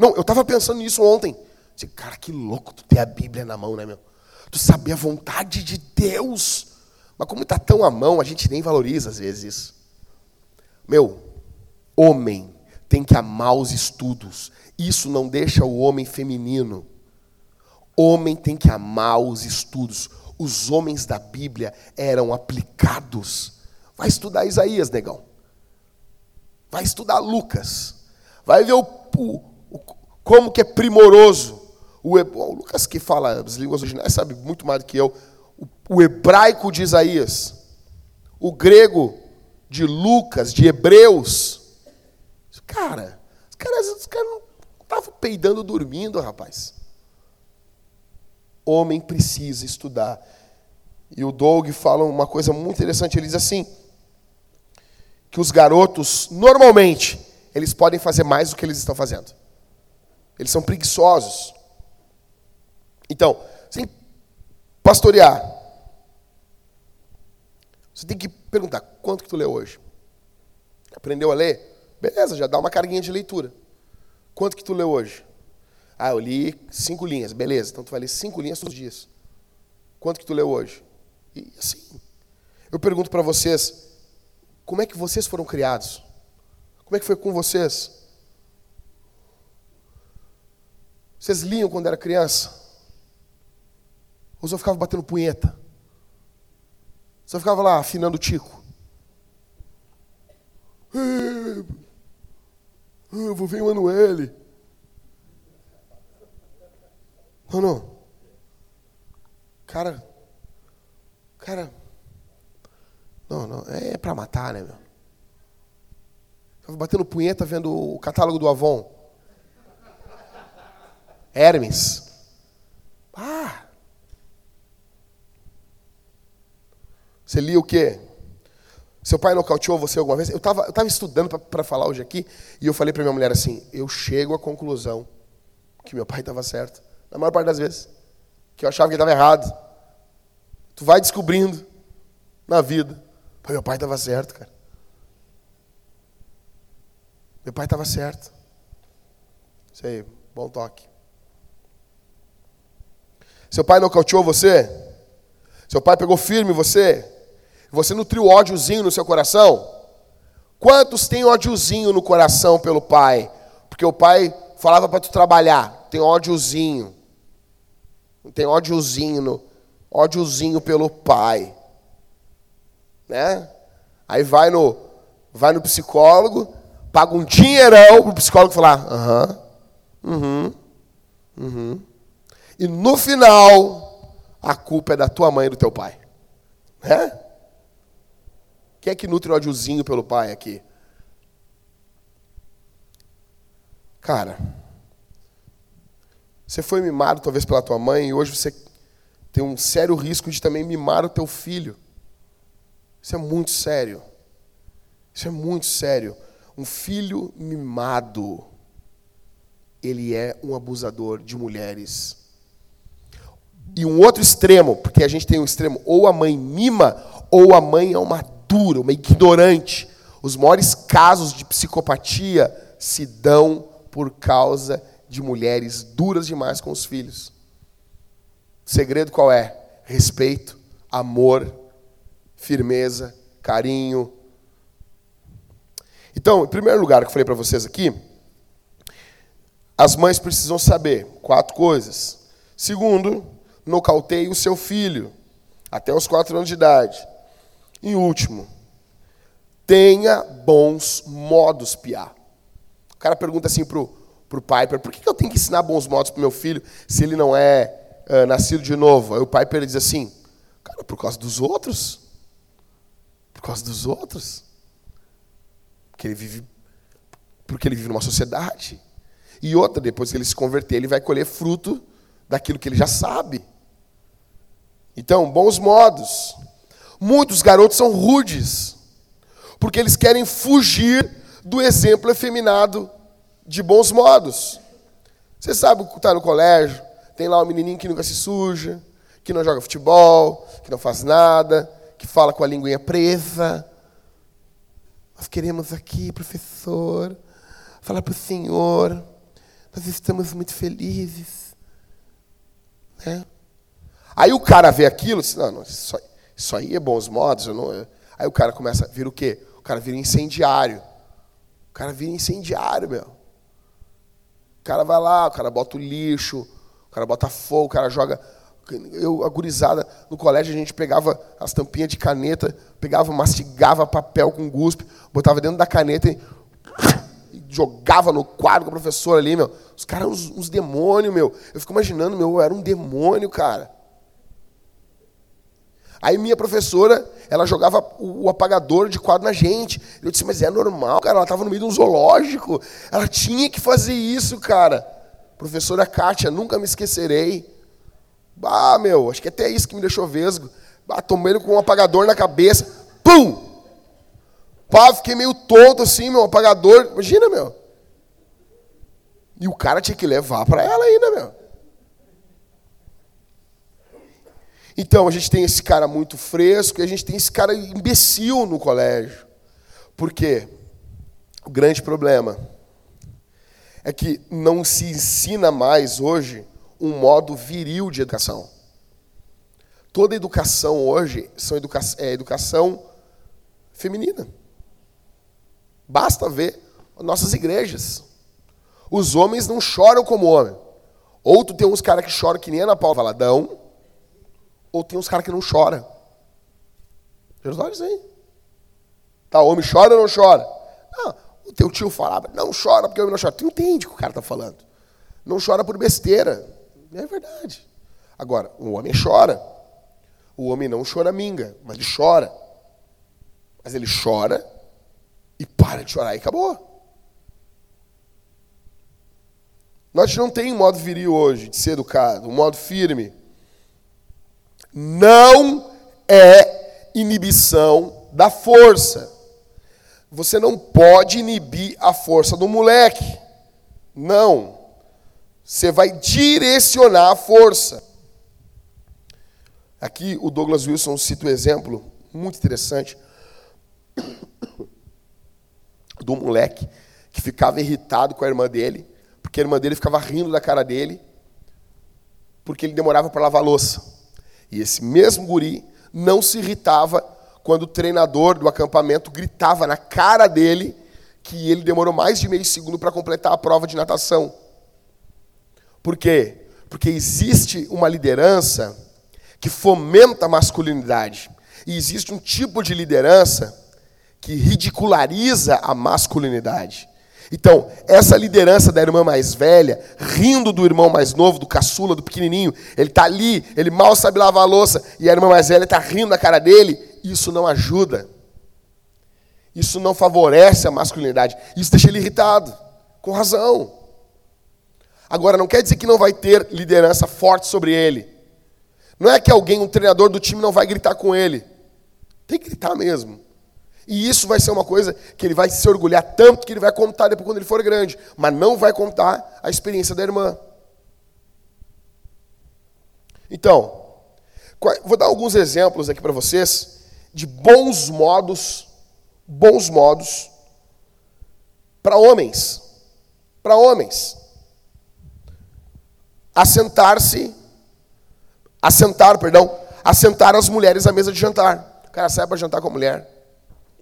Não, eu estava pensando nisso ontem. Disse, cara, que louco tu ter a Bíblia na mão, né, meu? Tu saber a vontade de Deus. Mas como está tão à mão, a gente nem valoriza às vezes isso. Meu, homem tem que amar os estudos. Isso não deixa o homem feminino. Homem tem que amar os estudos. Os homens da Bíblia eram aplicados. Vai estudar Isaías, negão. Vai estudar Lucas. Vai ver o, o, como que é primoroso. O, o, Lucas que fala as línguas originais sabe muito mais do que eu. O, o hebraico de Isaías. O grego de Lucas, de Hebreus. Cara, os caras, os caras não estavam peidando dormindo, rapaz. Homem precisa estudar. E o Doug fala uma coisa muito interessante. Ele diz assim: que os garotos, normalmente, eles podem fazer mais do que eles estão fazendo. Eles são preguiçosos. Então, sem pastorear, você tem que perguntar, quanto que tu leu hoje? Aprendeu a ler? Beleza, já dá uma carguinha de leitura. Quanto que tu leu hoje? Ah, eu li cinco linhas. Beleza, então tu vai ler cinco linhas todos os dias. Quanto que tu leu hoje? E assim, eu pergunto para vocês, como é que vocês foram criados? Como é que foi com vocês? Vocês liam quando era criança? Ou só ficava batendo punheta? Só ficava lá afinando o tico? Eu vou ver Emanuele. Não, não. Cara, cara, não, não, é para matar, né, meu? Estava batendo punheta vendo o catálogo do Avon. Hermes. Ah! Você lia o quê? Seu pai nocauteou você alguma vez? Eu estava eu tava estudando para falar hoje aqui e eu falei para minha mulher assim: eu chego à conclusão que meu pai estava certo. Na maior parte das vezes. Que eu achava que ele estava errado. Tu vai descobrindo na vida. Meu pai estava certo, cara. Meu pai estava certo. Isso aí, bom toque. Seu pai nocauteou você? Seu pai pegou firme você? Você nutriu ódiozinho no seu coração? Quantos têm ódiozinho no coração pelo pai? Porque o pai falava para tu trabalhar. Tem ódiozinho. Tem ódiozinho, no, ódiozinho pelo pai. Né? Aí vai no, vai no psicólogo, paga um dinheirão pro psicólogo falar, aham, uhum, uhum. E no final, a culpa é da tua mãe e do teu pai. Né? Quem é que nutre ódiozinho pelo pai aqui? Cara, você foi mimado talvez pela tua mãe e hoje você tem um sério risco de também mimar o teu filho. Isso é muito sério. Isso é muito sério. Um filho mimado, ele é um abusador de mulheres. E um outro extremo, porque a gente tem um extremo, ou a mãe mima, ou a mãe é uma dura, uma ignorante. Os maiores casos de psicopatia se dão por causa de mulheres duras demais com os filhos. O segredo qual é? Respeito, amor, firmeza, carinho. Então, em primeiro lugar, que eu falei para vocês aqui, as mães precisam saber quatro coisas. Segundo, nocauteie o seu filho até os quatro anos de idade. E último, tenha bons modos, piá. O cara pergunta assim pro, pro pai, por que, que eu tenho que ensinar bons modos pro meu filho se ele não é uh, nascido de novo? Aí o pai diz assim, cara, por causa dos outros. Por causa dos outros. Porque ele vive, porque ele vive numa sociedade. E outra, depois que ele se converter, ele vai colher fruto daquilo que ele já sabe. Então, bons modos. Muitos garotos são rudes, porque eles querem fugir do exemplo efeminado de bons modos. Você sabe que está no colégio, tem lá um menininho que nunca se suja, que não joga futebol, que não faz nada, que fala com a linguinha presa. Nós queremos aqui, professor, falar para o senhor, nós estamos muito felizes. Né? Aí o cara vê aquilo diz, não, não isso, isso, aí é bons modos. Não... Aí o cara começa a vir o quê? O cara vira incendiário. O cara vira incendiário, meu. O cara vai lá, o cara bota o lixo, o cara bota fogo, o cara joga eu, agorizada, no colégio a gente pegava as tampinhas de caneta, pegava, mastigava papel com guspe, botava dentro da caneta e, e jogava no quadro com a professora ali, meu. Os caras uns, uns demônios, meu. Eu fico imaginando, meu, eu era um demônio, cara. Aí minha professora, ela jogava o apagador de quadro na gente. Eu disse, mas é normal, cara, ela estava no meio de um zoológico. Ela tinha que fazer isso, cara. Professora Kátia, nunca me esquecerei. Ah, meu, acho que até isso que me deixou vesgo. Ah, tomei com um apagador na cabeça. Pum! Pá, fiquei meio tonto assim, meu, apagador. Imagina, meu. E o cara tinha que levar para ela ainda, meu. Então a gente tem esse cara muito fresco e a gente tem esse cara imbecil no colégio. Por quê? O grande problema é que não se ensina mais hoje um modo viril de educação. Toda educação hoje educa é educação feminina. Basta ver nossas igrejas. Os homens não choram como homem. Ou tu tem uns caras que choram que nem Ana Paula Valadão, ou tem uns caras que não choram. Jesus isso aí. Tá, homem chora ou não chora? Não, o teu tio falava, não chora porque o homem não chora. Tu entende o que o cara está falando. Não chora por besteira. É verdade. Agora, o homem chora. O homem não chora minga, mas ele chora. Mas ele chora e para de chorar e acabou. Nós não tem um modo viril hoje de ser educado, um modo firme. Não é inibição da força. Você não pode inibir a força do moleque. Não. Você vai direcionar a força. Aqui o Douglas Wilson cita um exemplo muito interessante do moleque que ficava irritado com a irmã dele porque a irmã dele ficava rindo da cara dele, porque ele demorava para lavar louça. E esse mesmo guri não se irritava quando o treinador do acampamento gritava na cara dele que ele demorou mais de meio segundo para completar a prova de natação. Por quê? Porque existe uma liderança que fomenta a masculinidade. E existe um tipo de liderança que ridiculariza a masculinidade. Então, essa liderança da irmã mais velha, rindo do irmão mais novo, do caçula, do pequenininho, ele está ali, ele mal sabe lavar a louça, e a irmã mais velha está rindo na cara dele, isso não ajuda. Isso não favorece a masculinidade. Isso deixa ele irritado, com razão. Agora, não quer dizer que não vai ter liderança forte sobre ele. Não é que alguém, um treinador do time, não vai gritar com ele. Tem que gritar mesmo. E isso vai ser uma coisa que ele vai se orgulhar tanto que ele vai contar depois quando ele for grande, mas não vai contar a experiência da irmã. Então, vou dar alguns exemplos aqui para vocês de bons modos, bons modos para homens. Para homens. Assentar-se, assentar, perdão, assentar as mulheres à mesa de jantar. O cara sai para jantar com a mulher.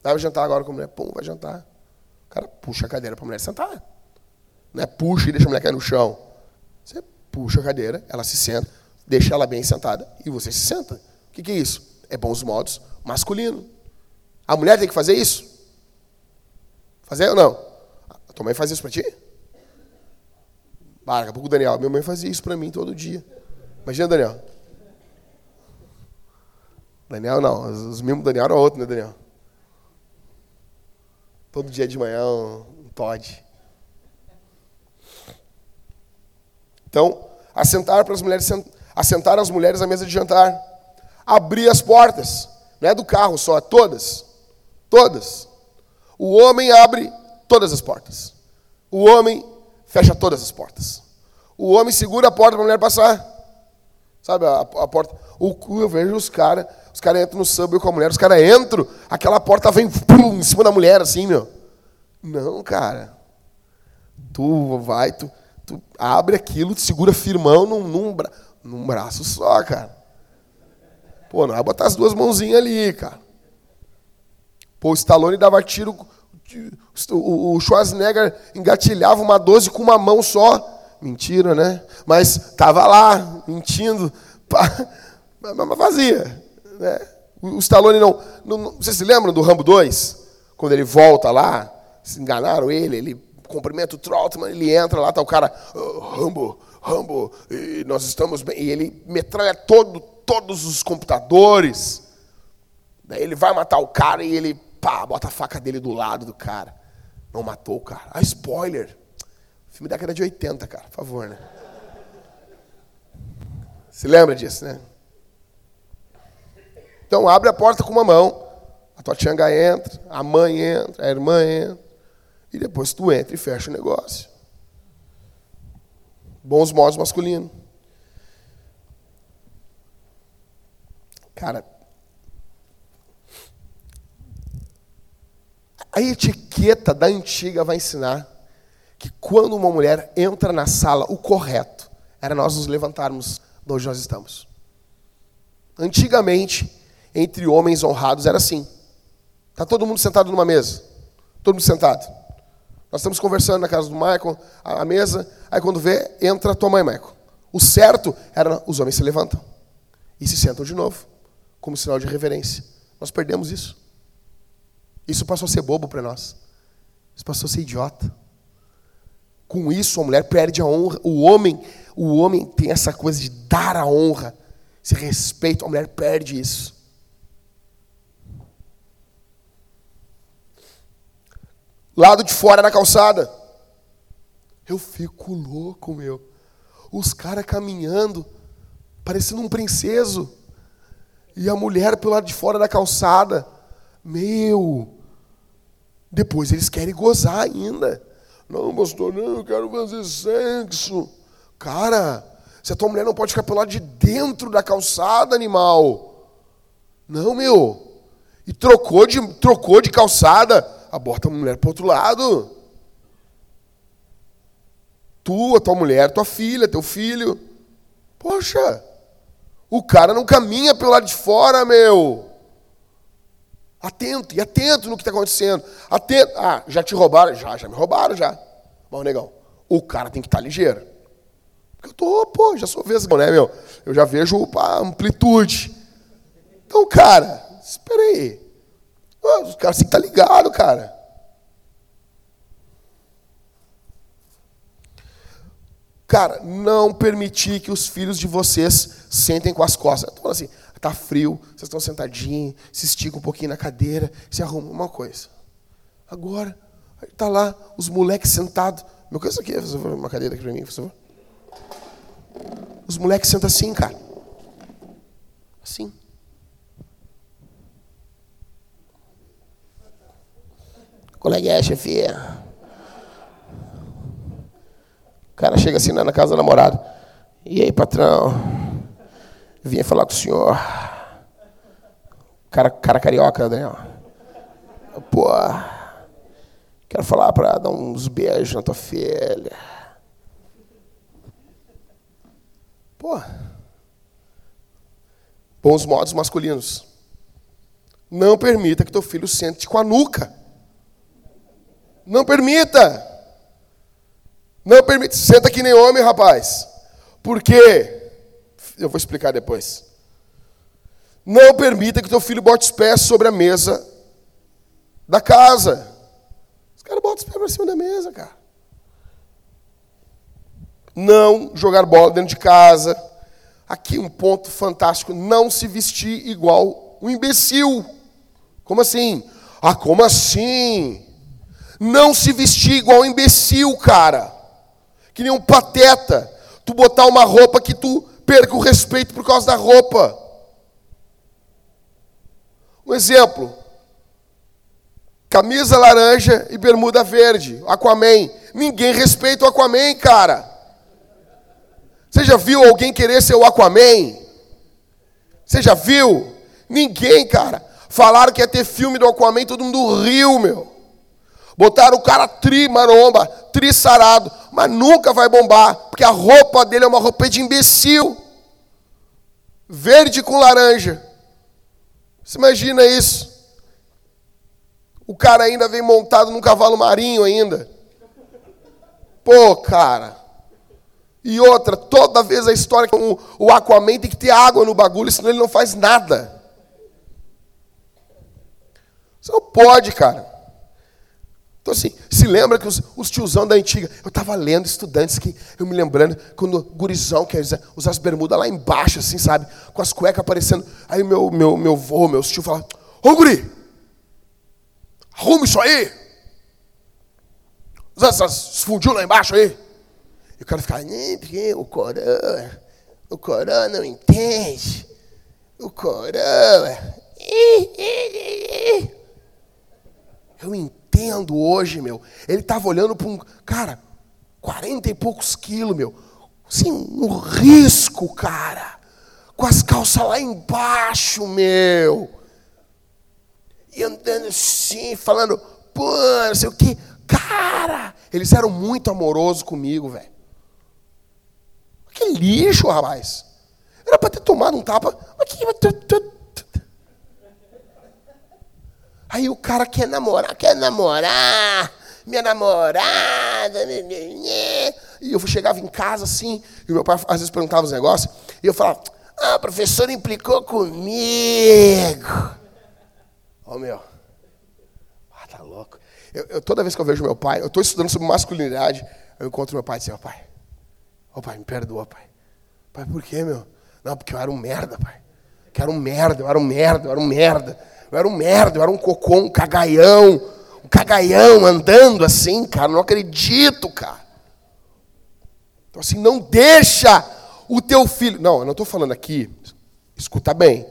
Vai jantar agora com a mulher. Pum, vai jantar. O cara puxa a cadeira para a mulher sentar. Não é puxa e deixa a mulher cair no chão. Você puxa a cadeira, ela se senta, deixa ela bem sentada e você se senta. O que, que é isso? É bons modos masculino. A mulher tem que fazer isso? Fazer ou não? A tua mãe faz isso para ti? Ah, daqui a pouco o Daniel, minha mãe fazia isso para mim todo dia. Imagina, Daniel. Daniel não, os mimos do Daniel eram outros, né, Daniel? Todo dia de manhã um, Todd. Então, assentar para as mulheres, assentar as mulheres à mesa de jantar. Abrir as portas. Não é do carro só, é todas. Todas. O homem abre todas as portas. O homem fecha todas as portas. O homem segura a porta para a mulher passar. Sabe, a, a porta. O, eu vejo os caras os caras entram no subway com a mulher, os caras entram, aquela porta vem pum, em cima da mulher, assim, meu. Não, cara. Tu vai, tu, tu abre aquilo, tu segura firmão num, num, bra num braço só, cara. Pô, não vai botar as duas mãozinhas ali, cara. Pô, o Stallone dava tiro, o Schwarzenegger engatilhava uma 12 com uma mão só. Mentira, né? Mas tava lá, mentindo. Mas fazia. Né? O Stallone não, não. Vocês se lembram do Rambo 2? Quando ele volta lá, se enganaram ele, ele cumprimenta o Troutman, ele entra lá, tá o cara, oh, Rambo, Rambo, e nós estamos bem. E ele metralha todo, todos os computadores. Daí ele vai matar o cara e ele, pá, bota a faca dele do lado do cara. Não matou o cara. Ah, spoiler. Filme da década de 80, cara, por favor, né? Se lembra disso, né? Então abre a porta com uma mão, a tua tianga entra, a mãe entra, a irmã entra, e depois tu entra e fecha o negócio. Bons modos masculinos. Cara, a etiqueta da antiga vai ensinar que quando uma mulher entra na sala, o correto era nós nos levantarmos de onde nós estamos. Antigamente, entre homens honrados era assim. Tá todo mundo sentado numa mesa. Todo mundo sentado. Nós estamos conversando na casa do Michael, a mesa, aí quando vê, entra tua mãe, Michael. O certo era os homens se levantam e se sentam de novo, como sinal de reverência. Nós perdemos isso. Isso passou a ser bobo para nós. Isso passou a ser idiota. Com isso, a mulher perde a honra. O homem, o homem tem essa coisa de dar a honra, esse respeito. A mulher perde isso. Lado de fora da calçada. Eu fico louco, meu. Os caras caminhando, parecendo um princeso. E a mulher pelo lado de fora da calçada. Meu. Depois eles querem gozar ainda. Não, pastor, não, eu quero fazer sexo. Cara, se a tua mulher não pode ficar pelo lado de dentro da calçada, animal. Não, meu. E trocou de, trocou de calçada, aborta a mulher para outro lado. Tu, a tua mulher, tua filha, teu filho. Poxa, o cara não caminha pelo lado de fora, meu. Atento, e atento no que está acontecendo. Atento. Ah, já te roubaram? Já, já me roubaram já. Bom, negão, o cara tem que estar tá ligeiro. Porque eu tô, pô, já sou vesgo, né, meu? Eu já vejo a amplitude. Então, cara, espera aí. Os caras têm que estar tá ligado, cara. Cara, não permitir que os filhos de vocês sentem com as costas. Então, assim, Está frio, vocês estão sentadinhos, se esticam um pouquinho na cadeira, se arrumam uma coisa. Agora, está lá os moleques sentados. Meu, que é isso aqui? Uma cadeira aqui para mim, por favor. Os moleques sentam assim, cara. Assim. Qual é que é, chefia? O cara chega assim na casa da namorada. E aí, patrão? Vinha falar com o senhor. Cara, cara carioca, Daniel. Pô, quero falar para dar uns beijos na tua filha. Pô. Bons modos masculinos. Não permita que teu filho sente com a nuca. Não permita. Não permita. Senta que nem homem, rapaz. Por quê? Eu vou explicar depois. Não permita que teu filho bote os pés sobre a mesa da casa. Os caras botam os pés para cima da mesa, cara. Não jogar bola dentro de casa. Aqui um ponto fantástico: não se vestir igual um imbecil. Como assim? Ah, como assim? Não se vestir igual um imbecil, cara. Que nem um pateta. Tu botar uma roupa que tu perca o respeito por causa da roupa. Um exemplo: camisa laranja e bermuda verde, Aquaman. Ninguém respeita o Aquaman, cara. Você já viu alguém querer ser o Aquaman? Você já viu? Ninguém, cara. Falaram que ia ter filme do Aquaman, todo mundo riu, meu. Botaram o cara tri maromba, tri sarado, mas nunca vai bombar, porque a roupa dele é uma roupa de imbecil. Verde com laranja. Você imagina isso? O cara ainda vem montado num cavalo marinho ainda. Pô, cara. E outra, toda vez a história que o Aquaman tem que ter água no bagulho, senão ele não faz nada. Você não pode, cara. Então, assim, se lembra que os, os tiozão da antiga, eu estava lendo estudantes que, eu me lembrando, quando gurizão quer dizer, usar as bermudas lá embaixo, assim, sabe? Com as cuecas aparecendo. Aí meu, meu, meu vô, meu tio fala, ô guri, arruma isso aí. Usa essas fundiu lá embaixo aí. E o cara fica, porque o corão, o corão não entende. O corão. Eu entendo entendo hoje, meu. Ele estava olhando para um. Cara, 40 e poucos quilos, meu. Assim, um risco, cara. com as calças lá embaixo, meu. E andando assim, falando, pô, não sei o que. Cara, eles eram muito amorosos comigo, velho. Que lixo, rapaz. Era para ter tomado um tapa. Aí o cara quer namorar, quer namorar, minha namorada. E eu chegava em casa assim, e meu pai às vezes perguntava os negócios, e eu falava, ah, a professora implicou comigo. Ó, oh, meu. Ah, tá louco. Eu, eu, toda vez que eu vejo meu pai, eu estou estudando sobre masculinidade, eu encontro meu pai e digo, oh, pai, oh, pai, me perdoa, pai. Pai, por quê, meu? Não, porque eu era um merda, pai. Que era um merda, eu era um merda, eu era um merda. Eu era um merda, eu era um cocô, um cagaião. Um cagaião andando assim, cara. Não acredito, cara. Então, assim, não deixa o teu filho. Não, eu não estou falando aqui. Escuta bem.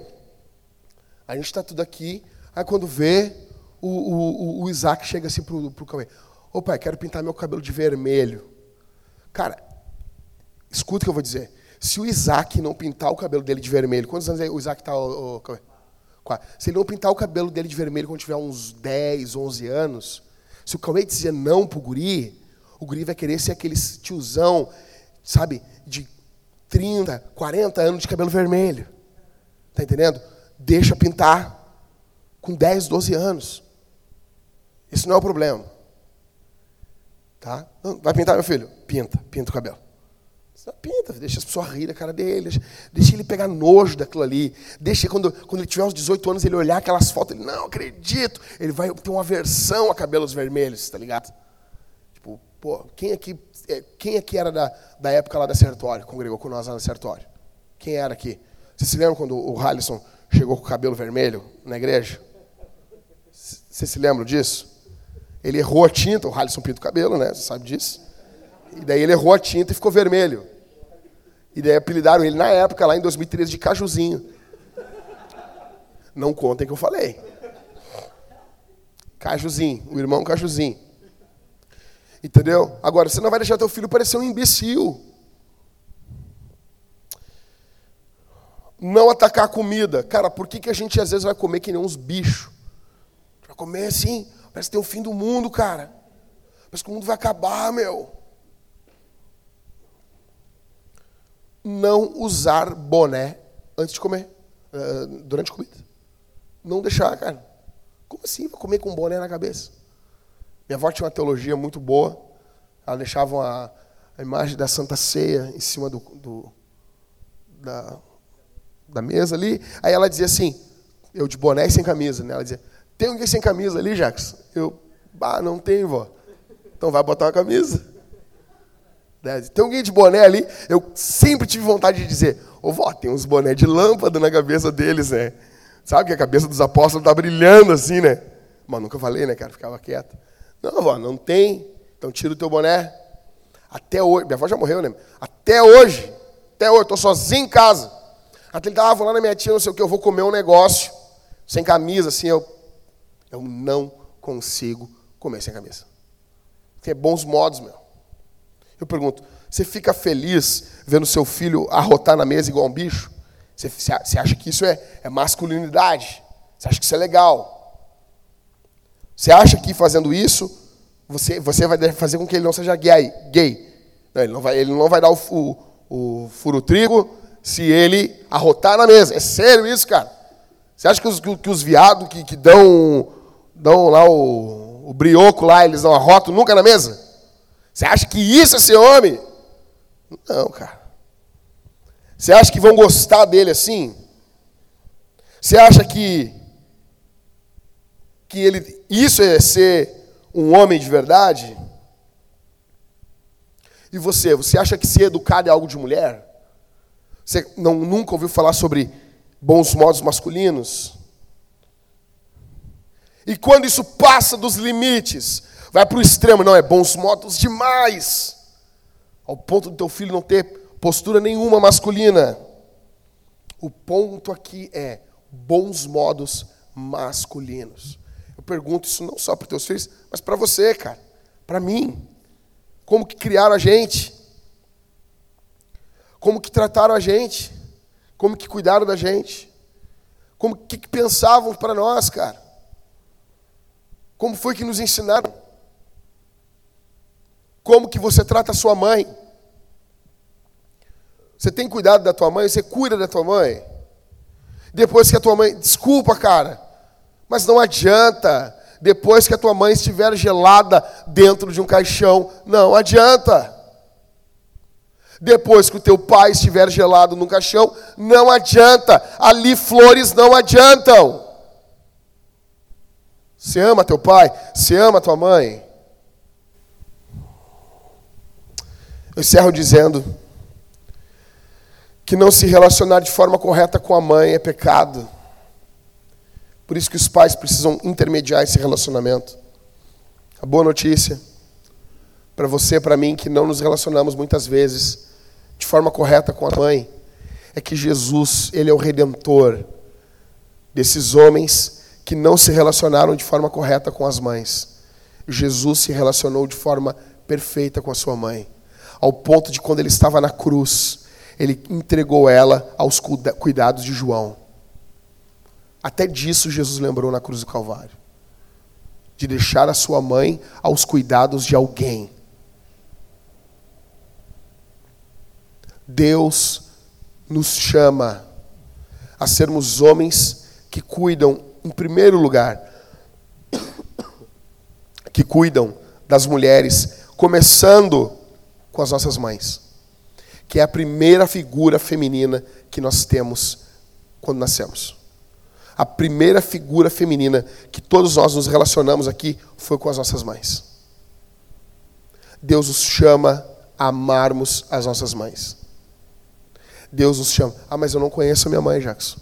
A gente está tudo aqui. Aí quando vê, o, o, o Isaac chega assim pro, pro Cauê. Ô pai, quero pintar meu cabelo de vermelho. Cara, escuta o que eu vou dizer. Se o Isaac não pintar o cabelo dele de vermelho, quantos anos o Isaac está, Se ele não pintar o cabelo dele de vermelho quando tiver uns 10, 11 anos, se o Cauê dizer não pro guri, o guri vai querer ser aquele tiozão, sabe, de 30, 40 anos de cabelo vermelho. Tá entendendo? Deixa pintar com 10, 12 anos. Isso não é o problema. Tá? Vai pintar, meu filho? Pinta, pinta o cabelo. Pinta, deixa as pessoas rirem da cara dele, deixa, ele pegar nojo daquilo ali. Deixa quando, quando ele tiver uns 18 anos, ele olhar aquelas fotos, ele, não acredito. Ele vai ter uma aversão a cabelos vermelhos, tá ligado? Tipo, pô, quem aqui, é, quem aqui era da, da época lá da Sertório, congregou com nós lá na Sertório? Quem era aqui? Você se lembra quando o Halisson chegou com o cabelo vermelho na igreja? Você se lembra disso? Ele errou a tinta, o Halisson pinta o cabelo, né? Você sabe disso? E daí ele errou a tinta e ficou vermelho. E daí apelidaram ele na época, lá em 2013, de Cajuzinho. Não contem que eu falei. Cajuzinho, o irmão Cajuzinho. Entendeu? Agora, você não vai deixar teu filho parecer um imbecil. Não atacar a comida. Cara, por que, que a gente às vezes vai comer que nem uns bichos? Vai comer assim, parece que tem o fim do mundo, cara. Parece que o mundo vai acabar, meu. Não usar boné antes de comer, uh, durante a comida. Não deixar, cara. Como assim? Vou comer com boné na cabeça? Minha avó tinha uma teologia muito boa. Ela deixava a, a imagem da Santa Ceia em cima do, do, da, da mesa ali. Aí ela dizia assim, eu de boné e sem camisa. Né? Ela dizia, tem alguém sem camisa ali, Jackson? Eu, ah, não tem, vó. Então vai botar uma camisa. Tem alguém de boné ali? Eu sempre tive vontade de dizer, ô vó, tem uns boné de lâmpada na cabeça deles, né? Sabe que a cabeça dos apóstolos está brilhando assim, né? Mas nunca falei, né, cara? Ficava quieto. Não, vó, não tem. Então tira o teu boné. Até hoje, minha avó já morreu, né? Até hoje, até hoje, estou sozinho em casa. Até ele tava, ah, vou lá na minha tia, não sei o que, eu vou comer um negócio, sem camisa, assim, eu, eu não consigo comer sem camisa. Tem bons modos, meu. Eu pergunto, você fica feliz vendo seu filho arrotar na mesa igual um bicho? Você, você acha que isso é, é masculinidade? Você acha que isso é legal? Você acha que fazendo isso, você, você vai fazer com que ele não seja gay? gay. Não, ele, não vai, ele não vai dar o, o, o furo trigo se ele arrotar na mesa. É sério isso, cara? Você acha que os, que os viados que, que dão, dão lá o, o brioco lá, eles não arrotam nunca na mesa? Você acha que isso é ser homem? Não, cara. Você acha que vão gostar dele assim? Você acha que que ele isso é ser um homem de verdade? E você, você acha que ser educado é algo de mulher? Você não, nunca ouviu falar sobre bons modos masculinos? E quando isso passa dos limites, vai para o extremo, não, é bons modos demais, ao ponto do teu filho não ter postura nenhuma masculina. O ponto aqui é bons modos masculinos. Eu pergunto isso não só para teus filhos, mas para você, cara, para mim. Como que criaram a gente? Como que trataram a gente? Como que cuidaram da gente? Como que, que pensavam para nós, cara? Como foi que nos ensinaram? Como que você trata a sua mãe? Você tem cuidado da tua mãe? Você cuida da tua mãe? Depois que a tua mãe. Desculpa, cara, mas não adianta. Depois que a tua mãe estiver gelada dentro de um caixão, não adianta. Depois que o teu pai estiver gelado no caixão, não adianta. Ali flores não adiantam. Você ama teu pai? Você ama tua mãe? Eu encerro dizendo que não se relacionar de forma correta com a mãe é pecado. Por isso que os pais precisam intermediar esse relacionamento. A boa notícia para você, para mim, que não nos relacionamos muitas vezes de forma correta com a mãe, é que Jesus, ele é o redentor desses homens que não se relacionaram de forma correta com as mães. Jesus se relacionou de forma perfeita com a sua mãe, ao ponto de quando ele estava na cruz, ele entregou ela aos cuidados de João. Até disso Jesus lembrou na cruz do Calvário. De deixar a sua mãe aos cuidados de alguém. Deus nos chama a sermos homens que cuidam, em primeiro lugar, que cuidam das mulheres, começando com as nossas mães, que é a primeira figura feminina que nós temos quando nascemos. A primeira figura feminina que todos nós nos relacionamos aqui foi com as nossas mães. Deus nos chama a amarmos as nossas mães. Deus nos chama. Ah, mas eu não conheço minha mãe, Jackson.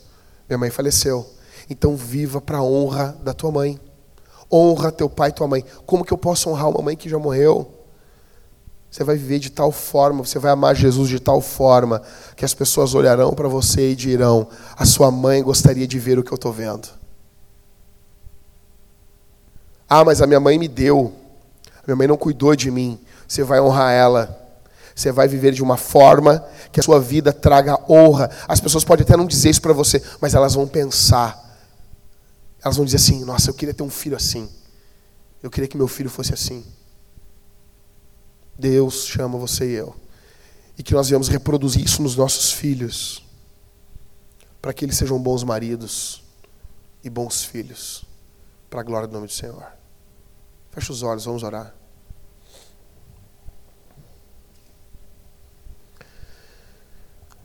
Minha mãe faleceu. Então viva para a honra da tua mãe. Honra teu pai e tua mãe. Como que eu posso honrar uma mãe que já morreu? Você vai viver de tal forma, você vai amar Jesus de tal forma, que as pessoas olharão para você e dirão: A sua mãe gostaria de ver o que eu estou vendo. Ah, mas a minha mãe me deu. A minha mãe não cuidou de mim. Você vai honrar ela. Você vai viver de uma forma que a sua vida traga honra. As pessoas podem até não dizer isso para você, mas elas vão pensar. Elas vão dizer assim: Nossa, eu queria ter um filho assim. Eu queria que meu filho fosse assim. Deus chama você e eu. E que nós viemos reproduzir isso nos nossos filhos. Para que eles sejam bons maridos e bons filhos. Para a glória do nome do Senhor. Feche os olhos, vamos orar.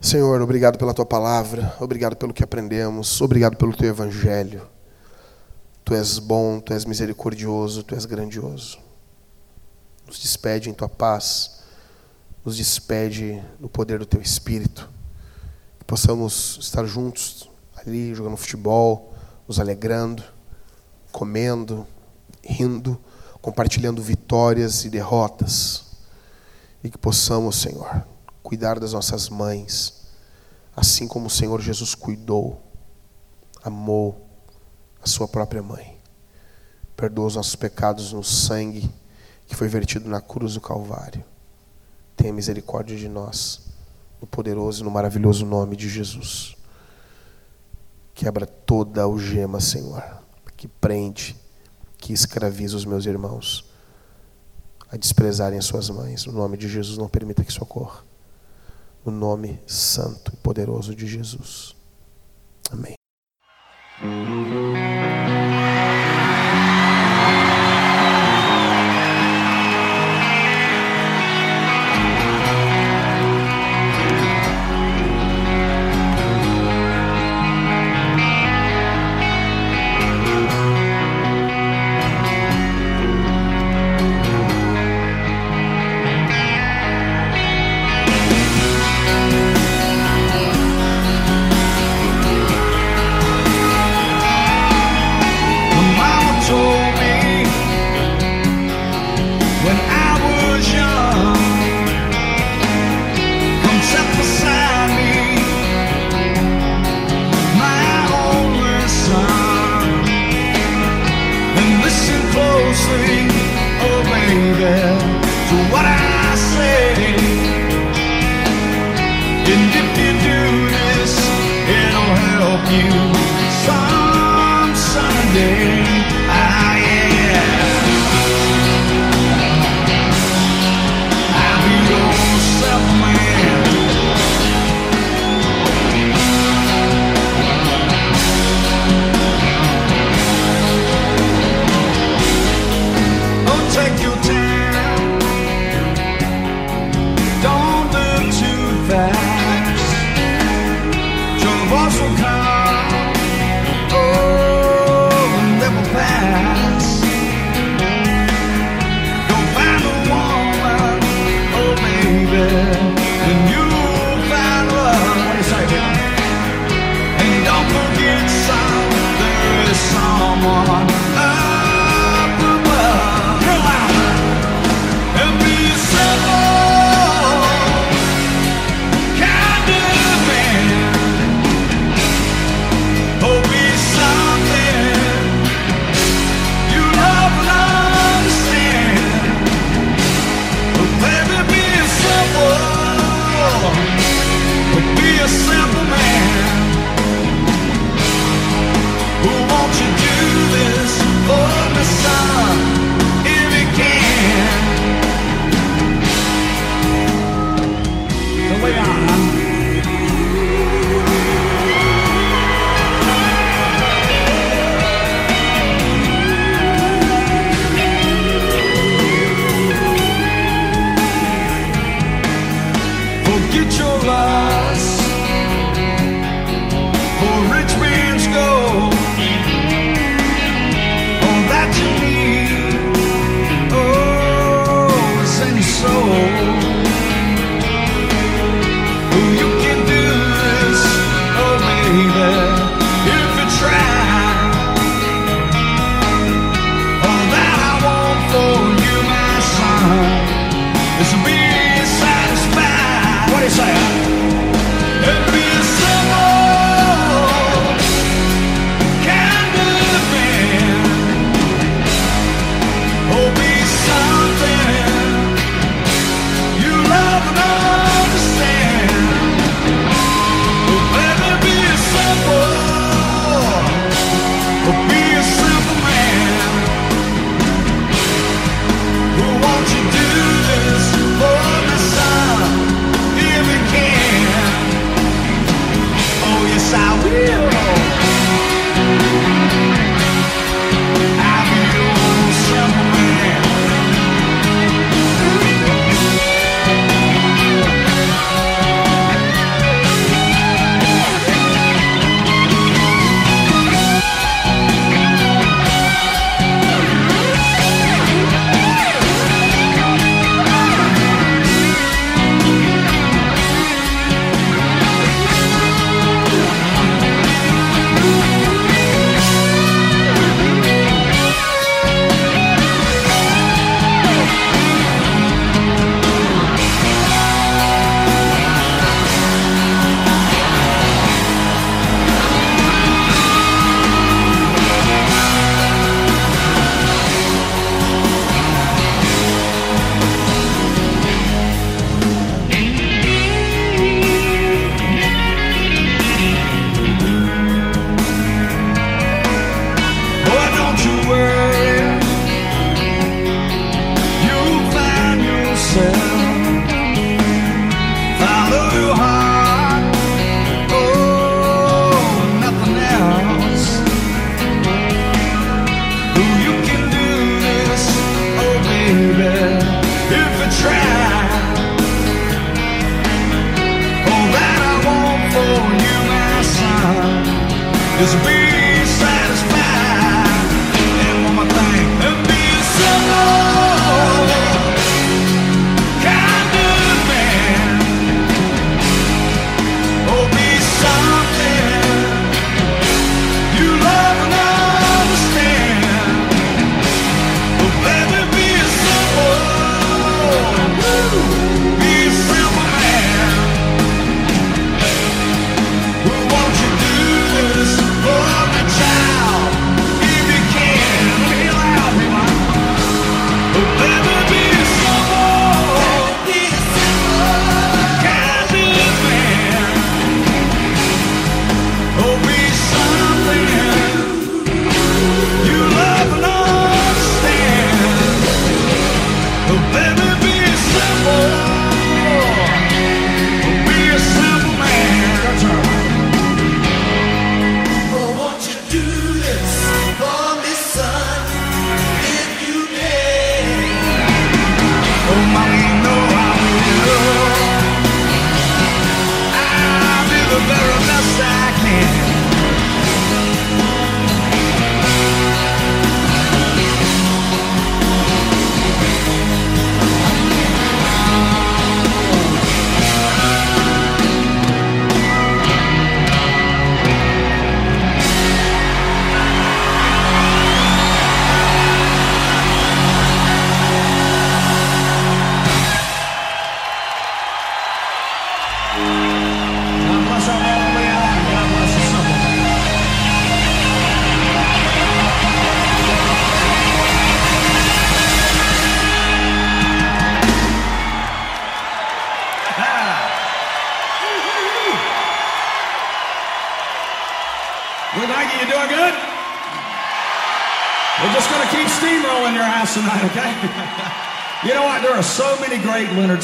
Senhor, obrigado pela tua palavra, obrigado pelo que aprendemos, obrigado pelo teu evangelho. Tu és bom, tu és misericordioso, tu és grandioso. Nos despede em tua paz, nos despede no poder do teu espírito. Que possamos estar juntos ali, jogando futebol, nos alegrando, comendo, rindo, compartilhando vitórias e derrotas. E que possamos, Senhor, cuidar das nossas mães, assim como o Senhor Jesus cuidou, amou a sua própria mãe. Perdoa os nossos pecados no sangue que foi vertido na cruz do Calvário. Tenha misericórdia de nós, no poderoso e no maravilhoso nome de Jesus. Quebra toda algema, Senhor, que prende, que escraviza os meus irmãos a desprezarem as suas mães. No nome de Jesus, não permita que isso ocorra no nome santo e poderoso de Jesus. Amém.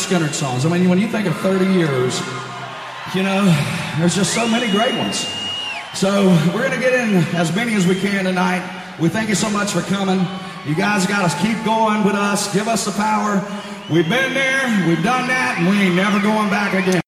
Skynyrd songs. I mean, when you think of 30 years, you know, there's just so many great ones. So we're going to get in as many as we can tonight. We thank you so much for coming. You guys got to keep going with us. Give us the power. We've been there. We've done that. And we ain't never going back again.